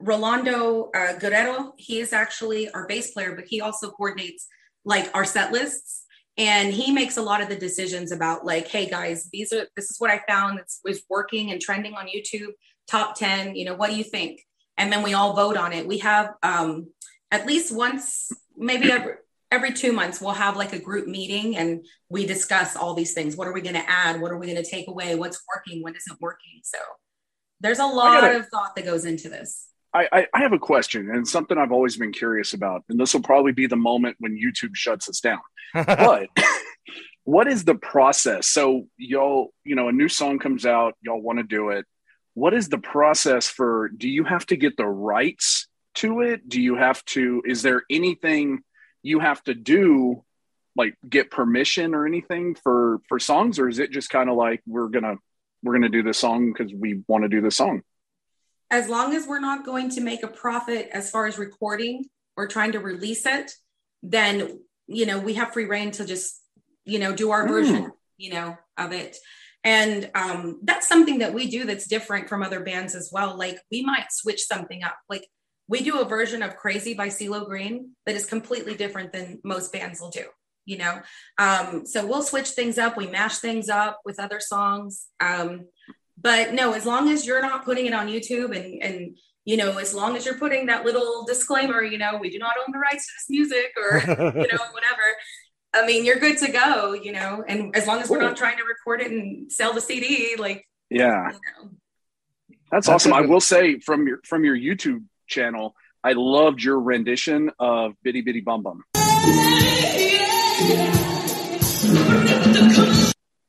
Rolando uh, Guerrero. He is actually our bass player, but he also coordinates like our set lists. And he makes a lot of the decisions about like hey guys these are this is what i found that's was working and trending on youtube. Top 10 you know what do you think? And then we all vote on it. We have um at least once maybe every every two months we'll have like a group meeting and we discuss all these things. What are we going to add? What are we going to take away? What's working? What isn't working? So there's a lot of thought that goes into this I, I have a question and something I've always been curious about, and this will probably be the moment when YouTube shuts us down. [LAUGHS] but [LAUGHS] what is the process? So y'all, you know, a new song comes out, y'all want to do it. What is the process for? Do you have to get the rights to it? Do you have to? Is there anything you have to do, like get permission or anything for for songs, or is it just kind of like we're gonna we're gonna do this song because we want to do the song? As long as we're not going to make a profit as far as recording or trying to release it, then you know we have free reign to just you know do our mm. version you know of it. And um, that's something that we do that's different from other bands as well. Like we might switch something up. Like we do a version of crazy by CeeLo Green that is completely different than most bands will do you know? Um, so we'll switch things up. We mash things up with other songs. Um, but no as long as you're not putting it on youtube and and you know, as long as you're putting that little disclaimer, you know, we do not own the rights to this music or, you know, [LAUGHS] whatever. I mean, you're good to go, you know, and as long as we're not trying to record it and sell the CD, like, yeah, you know. that's awesome. I will say from your from your YouTube channel, I loved your rendition of Bidi Bidi Bom Bom.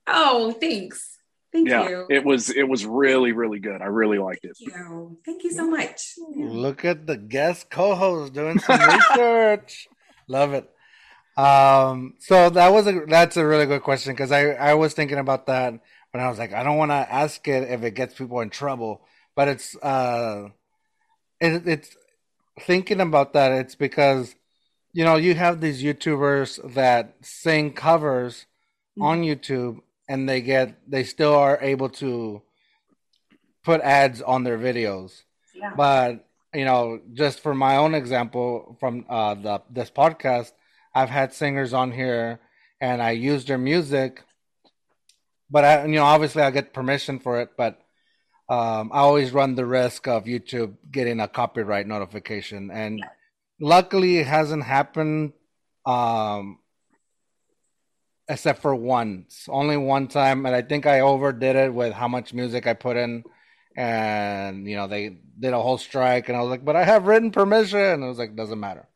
Oh, thanks. Thank yeah, you. It was it was really really good. I really liked it. Thank you. Thank you so much. Look at the guest co-host doing some research. [LAUGHS] Love it. Um, so that was a that's a really good question because I I was thinking about that when I was like I don't want to ask it if it gets people in trouble, but it's uh, it, it's thinking about that. It's because you know you have these YouTubers that sing covers mm-hmm. on YouTube and they get they still are able to put ads on their videos. Yeah. But you know, just for my own example from uh, the this podcast, I've had singers on here and I use their music, but I you know obviously I get permission for it, but um, I always run the risk of YouTube getting a copyright notification, and luckily it hasn't happened. Um, except for once, only one time, and I think I overdid it with how much music I put in, and you know they did a whole strike, and I was like, but I have written permission, and I was like, doesn't matter.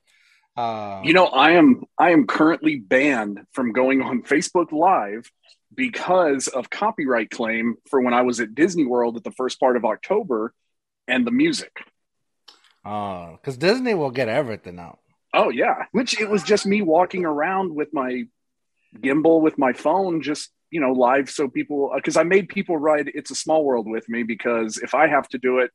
Uh, you know, I am I am currently banned from going on Facebook Live because of copyright claim for when I was at Disney World at the first part of October, and the music. Oh, because Disney will get everything out. Oh yeah, which it was just me walking around with my gimbal with my phone just you know live so people because i made people write it's a small world with me because if i have to do it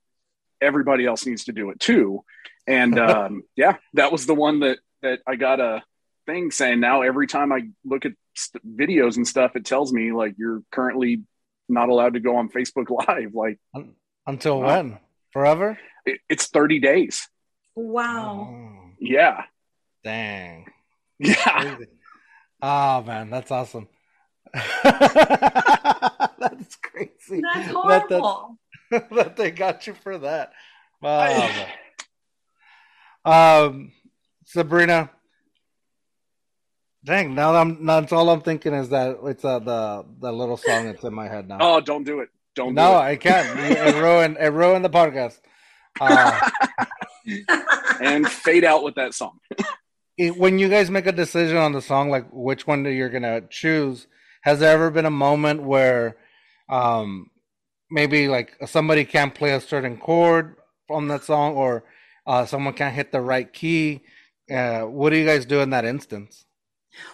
everybody else needs to do it too. And [LAUGHS] um, yeah that was the one that that i got a thing saying now every time i look at st- videos and stuff it tells me like you're currently not allowed to go on facebook [LAUGHS] live like until uh, when? Forever? It, it's 30 days. Wow. Oh. yeah. Dang. [LAUGHS] Yeah Oh man, that's awesome. [LAUGHS] that's crazy. That's horrible. That, [LAUGHS] that, they got you for that. Oh, um, Sabrina. Dang! Now I'm. That's all I'm thinking is that it's uh, the the little song that's in my head now. Oh, don't do it! Don't. No, do I can't. [LAUGHS] It ruined. It ruined the podcast. Uh, and fade out with that song when you guys make a decision on the song, like which one you're gonna choose, has there ever been a moment where, um, maybe like somebody can't play a certain chord on that song, or uh, someone can't hit the right key? Uh, what do you guys do in that instance?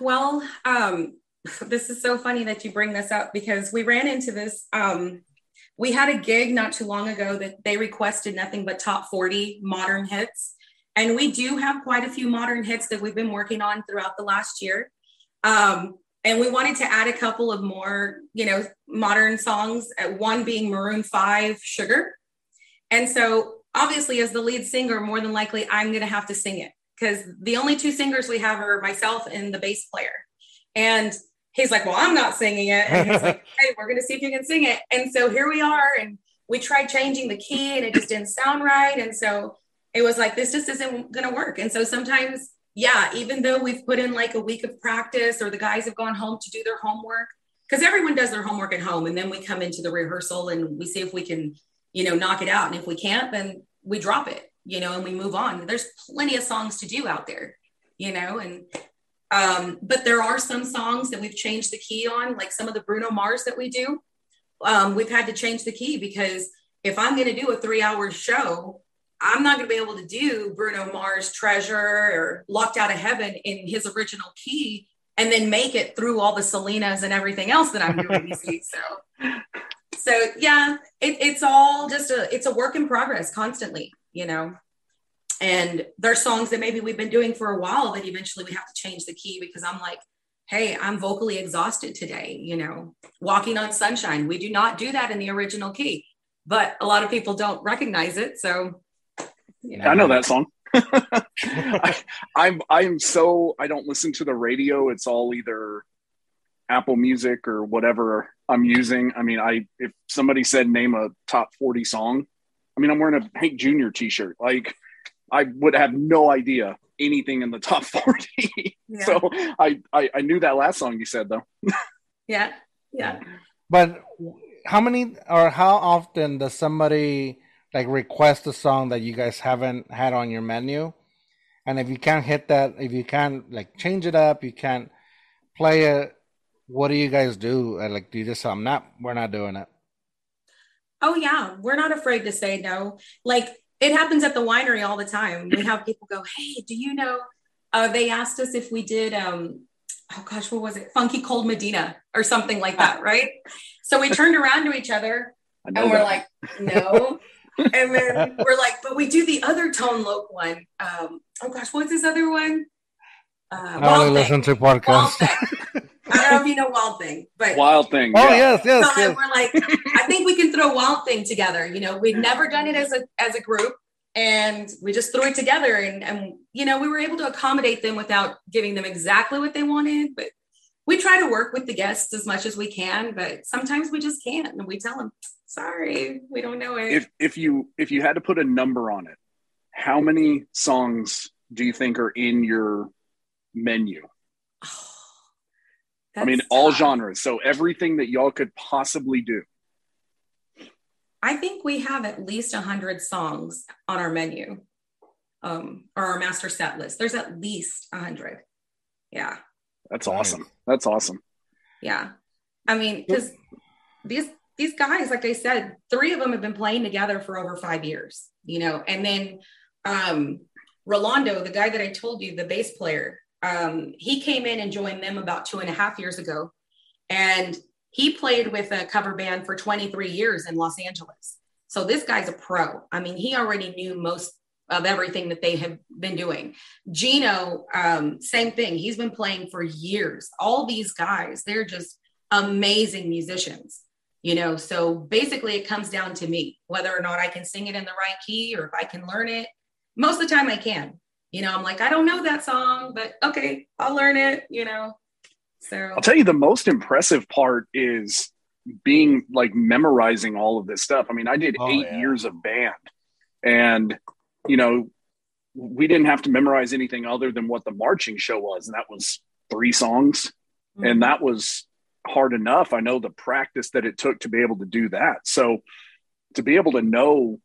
Well, um, this is so funny that you bring this up because we ran into this. Um, we had a gig not too long ago that they requested nothing but top 40 modern hits. And we do have quite a few modern hits that we've been working on throughout the last year. Um, and we wanted to add a couple of more, you know, modern songs, uh, one being Maroon 5 Sugar. And so, obviously, as the lead singer, more than likely, I'm going to have to sing it because the only two singers we have are myself and the bass player. And he's like, Well, I'm not singing it. And he's like, [LAUGHS] Hey, we're going to see if you can sing it. And so here we are. And we tried changing the key and it just didn't sound right. And so it was like this just isn't going to work. And so sometimes yeah even though we've put in like a week of practice or the guys have gone home to do their homework because everyone does their homework at home and then we come into the rehearsal and we see if we can you know knock it out. And if we can't then we drop it you know and we move on. There's plenty of songs to do out there you know and um, but there are some songs that we've changed the key on like some of the bruno mars that we do. Um, we've had to change the key because if i'm going to do a three hour show I'm not going to be able to do Bruno Mars Treasure or Locked Out of Heaven in his original key and then make it through all the Selenas and everything else that I'm doing. you see, so so yeah, it, it's all just a it's a work in progress constantly, you know. And there's songs that maybe we've been doing for a while that eventually we have to change the key because I'm like, hey, I'm vocally exhausted today, you know. Walking on sunshine, we do not do that in the original key, but a lot of people don't recognize it, so you know? I know that song. [LAUGHS] [LAUGHS] I, I'm I'm so I don't listen to the radio. It's all either Apple Music or whatever I'm using. I mean, I if somebody said name a top 40 song, I mean, I'm wearing a Hank Jr. T-shirt. Like, I would have no idea anything in the top [LAUGHS] 40. Yeah. so I, I I knew that last song you said though. yeah, yeah. But how many or how often does somebody like request a song that you guys haven't had on your menu? And if you can't hit that, if you can't like change it up, you can't play it. What do you guys do? Like, do you just say, "I'm not, we're not doing it"? Oh yeah, we're not afraid to say no. Like it happens at the winery all the time. We have people go, "Hey, do you know?" Uh, they asked us if we did. Um, oh gosh, what was it? Funky Cold Medina or something like that, right? So we turned around to each other [LAUGHS] and we're that. like, "No." And then we're like, "But we do the other Tone Loc one." Um, oh gosh, what's this other one? Uh, I only listen to podcasts. I don't know if you know Wild Thing, but Wild Thing. Oh yeah. yes, yes. So yes. we're like, I think we can throw Wild Thing together. You know, we've never done it as a as a group, and we just threw it together, and and you know, we were able to accommodate them without giving them exactly what they wanted, but we try to work with the guests as much as we can, but sometimes we just can't, and we tell them, sorry, we don't know it. If if you if you had to put a number on it, how many songs do you think are in your menu? Oh, [SIGHS] I mean, all genres. So everything that y'all could possibly do. I think we have at least a hundred songs on our menu, um, or our master set list. There's at least a hundred. Yeah. That's awesome. That's awesome. Yeah. I mean, because these these guys, like I said, three of them have been playing together for over five years, you know, and then um Rolando, the guy that I told you, the bass player, um, he came in and joined them about two and a half years ago. And he played with a cover band for 23 years in Los Angeles. So this guy's a pro. I mean, he already knew most of everything that they have been doing. Gino, um, same thing. He's been playing for years. All these guys, they're just amazing musicians, you know. So basically, it comes down to me whether or not I can sing it in the right key or if I can learn it. Most of the time, I can you know, I'm like, I don't know that song, but okay, I'll learn it, you know. So I'll tell you the most impressive part is being like memorizing all of this stuff. I mean, I did oh, eight yeah. years of band and you know, we didn't have to memorize anything other than what the marching show was, and that was three songs. Mm-hmm. And that was hard enough. I know the practice that it took to be able to do that. So to be able to know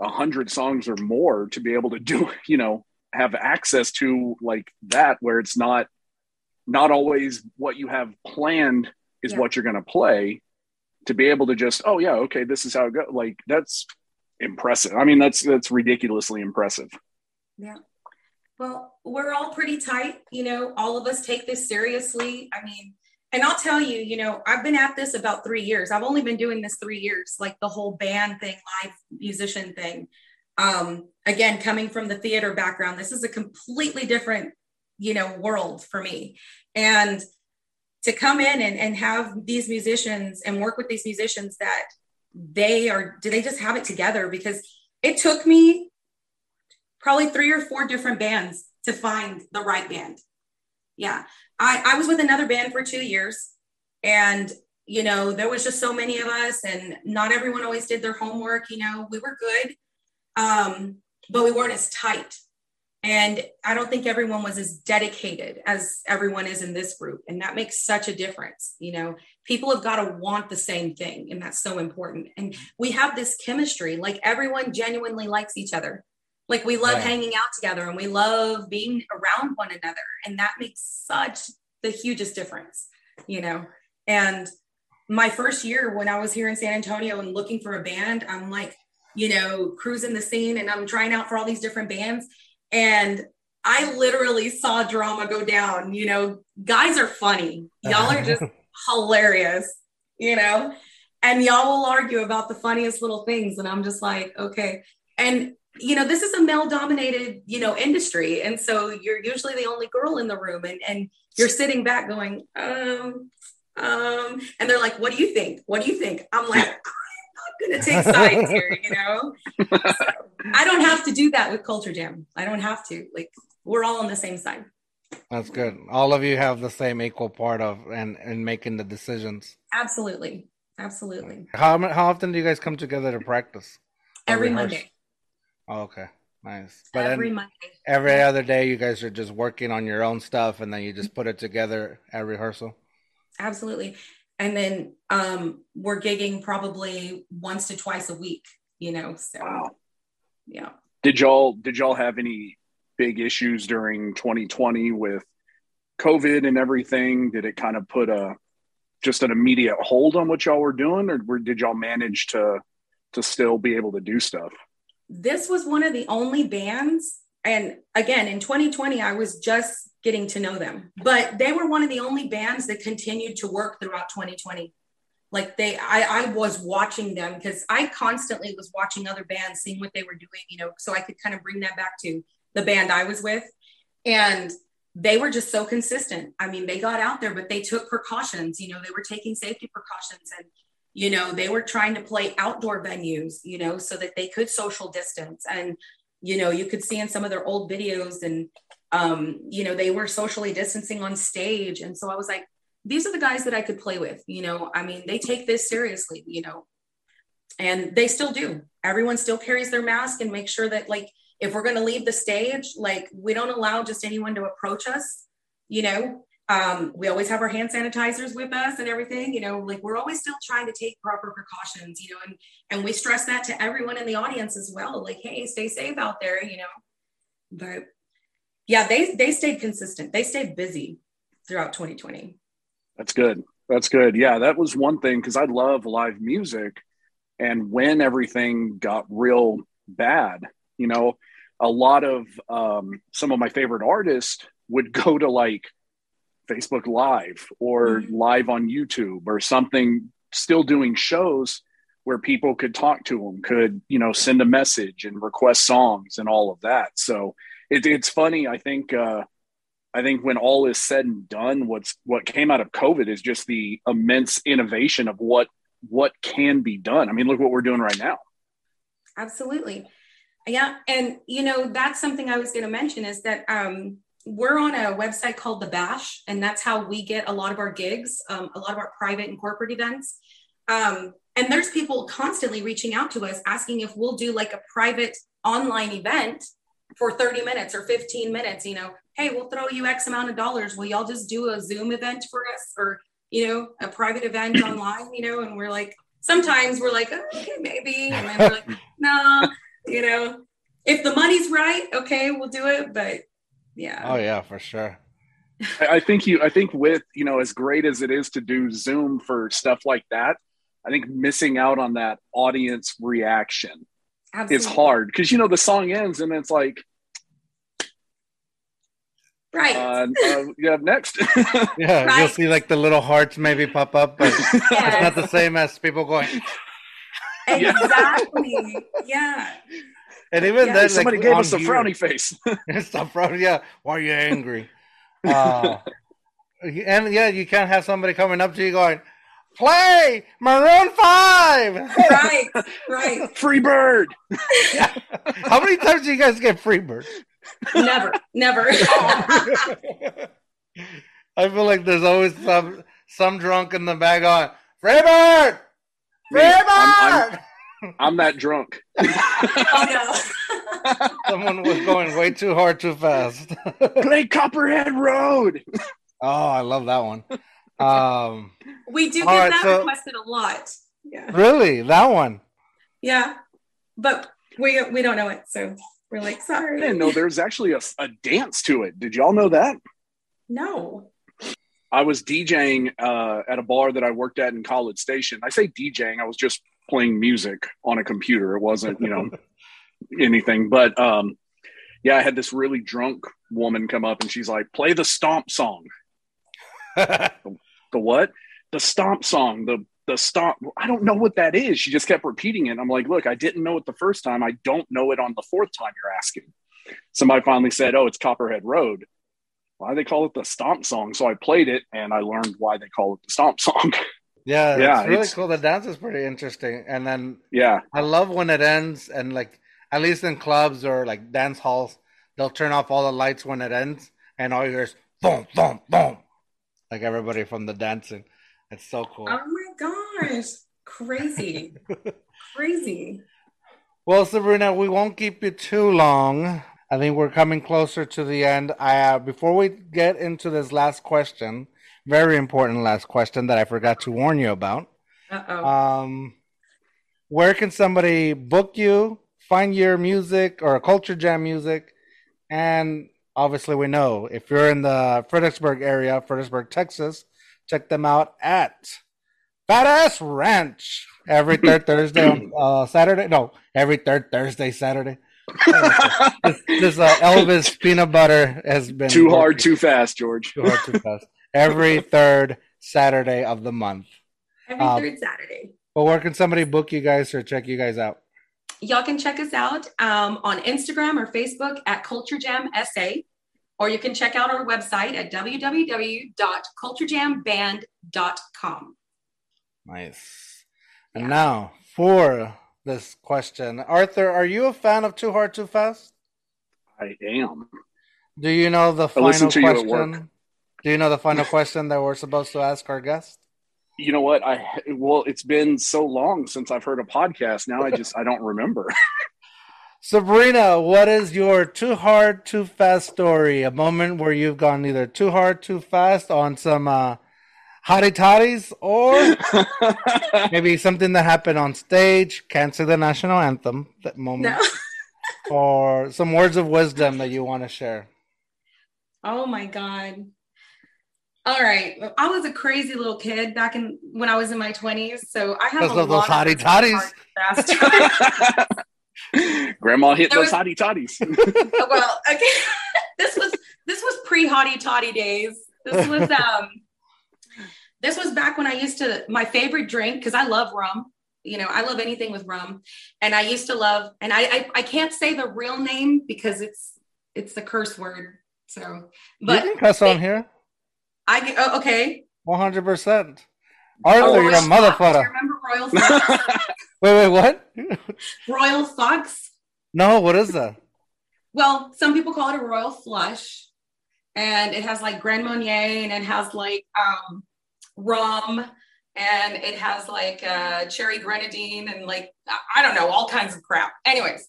a hundred songs or more to be able to do, [LAUGHS] you know, have access to like that where it's not not always what you have planned is yeah. what you're going to play to be able to just oh yeah okay this is how it goes like that's impressive i mean that's that's ridiculously impressive yeah well we're all pretty tight you know all of us take this seriously i mean and i'll tell you you know i've been at this about three years i've only been doing this three years like the whole band thing live musician thing um, again, coming from the theater background, this is a completely different, you know, world for me. And to come in and, and have these musicians and work with these musicians that they are, do they just have it together? Because it took me probably three or four different bands to find the right band. Yeah. I, I was with another band for two years and you know there was just so many of us and not everyone always did their homework you know we were good um, but we weren't as tight. And I don't think everyone was as dedicated as everyone is in this group. And that makes such a difference. You know, people have got to want the same thing. And that's so important. And we have this chemistry, like everyone genuinely likes each other. Like we love yeah. hanging out together and we love being around one another. And that makes such the hugest difference, you know. And my first year when I was here in San Antonio and looking for a band, I'm like, you know, cruising the scene and I'm trying out for all these different bands. And I literally saw drama go down. You know, guys are funny. Y'all are just [LAUGHS] hilarious, you know, and y'all will argue about the funniest little things. And I'm just like, okay. And, you know, this is a male dominated, you know, industry. And so you're usually the only girl in the room and, and you're sitting back going, um, um, and they're like, what do you think? What do you think? I'm like, [LAUGHS] I'm not going to take sides here, you know? So, I don't have to do that with Culture Jam. I don't have to. Like, we're all on the same side. That's good. All of you have the same equal part of and and making the decisions. Absolutely, absolutely. How how often do you guys come together to practice? every rehearse? Monday. Oh, okay, nice. But every Monday. every other day, you guys are just working on your own stuff, and then you just put it together at rehearsal. Absolutely. And then um, we're gigging probably once to twice a week. You know, so Wow. yeah. Did y'all did y'all have any big issues during 2020 with COVID and everything? Did it kind of put a just an immediate hold on what y'all were doing, or did y'all manage to to still be able to do stuff? This was one of the only bands. And again in 2020 i was just getting to know them but they were one of the only bands that continued to work throughout 2020 like they i, I was watching them because i constantly was watching other bands seeing what they were doing you know so i could kind of bring that back to the band i was with. And they were just so consistent. I mean they got out there but they took precautions you know they were taking safety precautions and you know they were trying to play outdoor venues you know so that they could social distance. And you know you could see in some of their old videos and um you know they were socially distancing on stage. And so i was like these are the guys that i could play with you know i mean they take this seriously you know. And they still do. Everyone still carries their mask and make sure that like if we're going to leave the stage like we don't allow just anyone to approach us you know um, we always have our hand sanitizers with us and everything you know like we're always still trying to take proper precautions you know and and we stress that to everyone in the audience as well like hey stay safe out there you know but yeah they they stayed consistent they stayed busy throughout 2020 That's good. That's good. Yeah, that was one thing because I love live music. And when everything got real bad, you know, a lot of um, some of my favorite artists would [LAUGHS] go to like Facebook Live or Mhm. live on YouTube or something, still doing shows where people could talk to them, could, you know, send a message and request songs and all of that. So it, it's funny. I think, uh, I think when all is said and done, what's what came out of COVID is just the immense innovation of what what can be done. I mean, look what we're doing right now. absolutely yeah and you know that's something i was going to mention is that um we're on a website called the bash and that's how we get a lot of our gigs um, a lot of our private and corporate events. Um, and there's people constantly reaching out to us asking if we'll do like a private online event for 30 minutes or 15 minutes you know hey we'll throw you x amount of dollars. Will y'all just do a zoom event for us? Or you know a private event [CLEARS THROAT] online you know and we're like sometimes we're like oh, okay maybe and then we're like [LAUGHS] no you know. If the money's right okay we'll do it but yeah. Oh yeah, for sure. I I think you I think with, you know, as great as it is to do Zoom for stuff like that, I think missing out on that audience reaction absolutely. is hard. Because you know the song ends and it's like right. uh, uh, yeah next. [LAUGHS] Yeah, you'll see like the little hearts maybe pop up, but it's not the same as people going. exactly. Yeah And even Yeah. then, somebody like, gave us a here- frowny [LAUGHS] face Stop frowning. Yeah, why are you angry? Uh, and yeah, you can't have somebody coming up to you going, "Play Maroon 5! right right [LAUGHS] free bird [LAUGHS] How many times do you guys get Freebird? never never I feel like there's always some some drunk in the bag on Freebird, Me, I'm, Freebird. I'm, I'm that drunk oh [LAUGHS] no Someone was going way too hard, too fast. play copperhead road oh, I love that one. Um, we do get All right, that so- requested a lot yeah really, that one. yeah but we we don't know it so we're like I sorry didn't know there's actually a, a dance to it. Did y'all know that? no I was DJing uh, at a bar that I worked at in College Station. I say DJing, I was just playing music on a computer. It wasn't, you know, [LAUGHS] anything. But um, yeah, I had this really drunk woman come up and she's like, play the stomp song. [LAUGHS] The what? The stomp song. The the stomp. I don't know what that is. She just kept repeating it. I'm like, look, I didn't know it the first time. I don't know it on the fourth time you're asking. Somebody finally said, oh, it's Copperhead Road. Why they call it the stomp song? So I played it and I learned why they call it the stomp song. [LAUGHS] yeah, Yeah, it's really it's- cool. The dance is pretty interesting, and then yeah. I love when it ends, and like at least in clubs or like dance halls, they'll turn off all the lights when it ends, and all you hear is boom, boom, boom, like everybody from the dancing. It's so cool. oh my gosh crazy [LAUGHS] crazy Well, Sabrina, we won't keep you too long. I think we're coming closer to the end. I uh, before we get into this last question, very important last question that I forgot to warn you about. Uh-oh. Um, where can somebody book you, find your music or a Culture Jam music, and obviously we know if you're in the Fredericksburg area, Fredericksburg, Texas, check them out at Badass Ranch every third [LAUGHS] Thursday on uh, Saturday. No, every third Thursday, Saturday. [LAUGHS] this this uh, Elvis peanut butter has been Too hard, too fast, George. too hard, too fast. Every third Saturday of the month. Every um, third Saturday. But where can somebody book you guys or check you guys out? Y'all can check us out um, on Instagram or Facebook at Culture Jam SA, or you can check out our website at www.culturejamband.com. Nice. And now for this question, Arthur, are you a fan of Too Hard Too Fast? I am. Do you know the I listen final to you at work. question? Do you know the final question that we're supposed to ask our guest? You know what? I well, it's been so long since I've heard a podcast. Now I just I don't remember. [LAUGHS] Sabrina, what is your too hard, too fast story? A moment where you've gone either too hard, too fast on some uh, hottie toddies, or [LAUGHS] maybe something that happened on stage, can't say the national anthem, that moment, No. [LAUGHS] or some words of wisdom that you want to share. Oh my God. All right. I was a crazy little kid back in when I was in my 20s. So I have Because a of those lot hottie of toddies. [LAUGHS] Grandma hit There those was- hottie toddies. [LAUGHS] well, okay. [LAUGHS] this was this was pre hottie toddy days. This was um this was back when I used to my favorite drink because I love rum. You know, I love anything with rum, and I used to love. And I I, I can't say the real name because it's it's the curse word. So, but you can cuss on here, I get oh, okay. one hundred percent. Arthur, Oh, you're a Royal Fox. Do you motherfucker. remember Royal Fox? [LAUGHS] Wait, wait, what? [LAUGHS] Royal Fox. no, what is that? Well, some people call it a royal flush, and it has like Grand Marnier, and it has like um, rum, and it has like uh, cherry grenadine, and like I don't know, all kinds of crap. Anyways,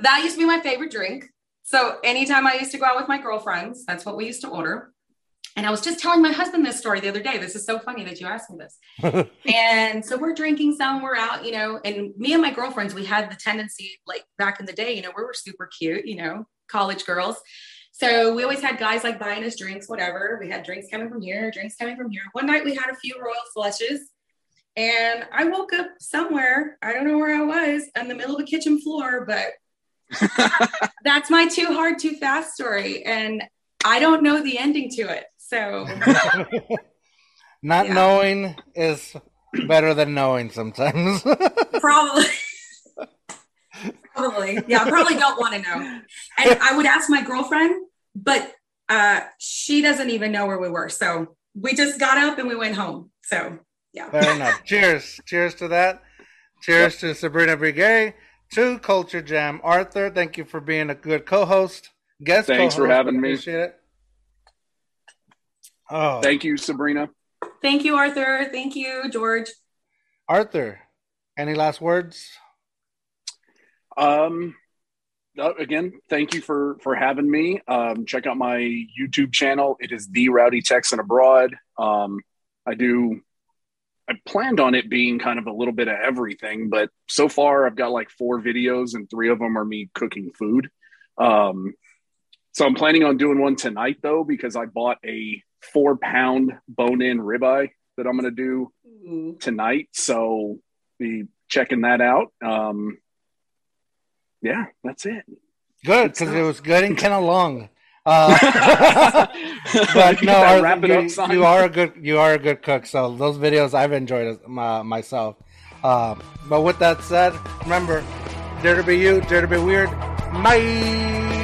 that used to be my favorite drink. So anytime I used to go out with my girlfriends, that's what we used to order. And I was just telling my husband this story the other day. This is so funny that you asked me this. [LAUGHS] And so we're drinking some, we're out, you know, and me and my girlfriends, we had the tendency, like back in the day, you know, we were super cute, you know, college girls. So we always had guys like buying us drinks, whatever. We had drinks coming from here, drinks coming from here. One night we had a few royal flushes. And I woke up somewhere, I don't know where I was, in the middle of a kitchen floor, but [LAUGHS] that's my too hard, too fast story. And I don't know the ending to it. So [LAUGHS] Not Yeah. knowing is better than knowing sometimes. [LAUGHS] Probably. probably. Yeah, I probably don't want to know. And I would ask my girlfriend, but uh, she doesn't even know where we were. So we just got up and we went home. So yeah. Fair enough. [LAUGHS] Cheers. Cheers to that. Cheers to Sabrina Brigay, to Culture Jam. Arthur, thank you for being a good co-host. Guest Thanks for co-host. having me. Appreciate it. Oh, Thank you, Sabrina. Thank you, Arthur. Thank you, George. Arthur, any last words? Um, uh, again, thank you for for having me. Um, check out my YouTube channel. It is the Rowdy Texan Abroad. Um, I do. I planned on it being kind of a little bit of everything, but so far I've got like four videos, and three of them are me cooking food. Um, so I'm planning on doing one tonight though because I bought a four pound bone in ribeye that I'm going to do Ooh. tonight. So be checking that out. Um, yeah, that's it. Good, because it was good and kind of long. [LAUGHS] Uh, [LAUGHS] but You no, got that Arthur, wrap it you, you are a good you are a good cook. So those videos I've enjoyed as, my, myself. Um, but with that said, remember, dare to be you, dare to be weird. Bye.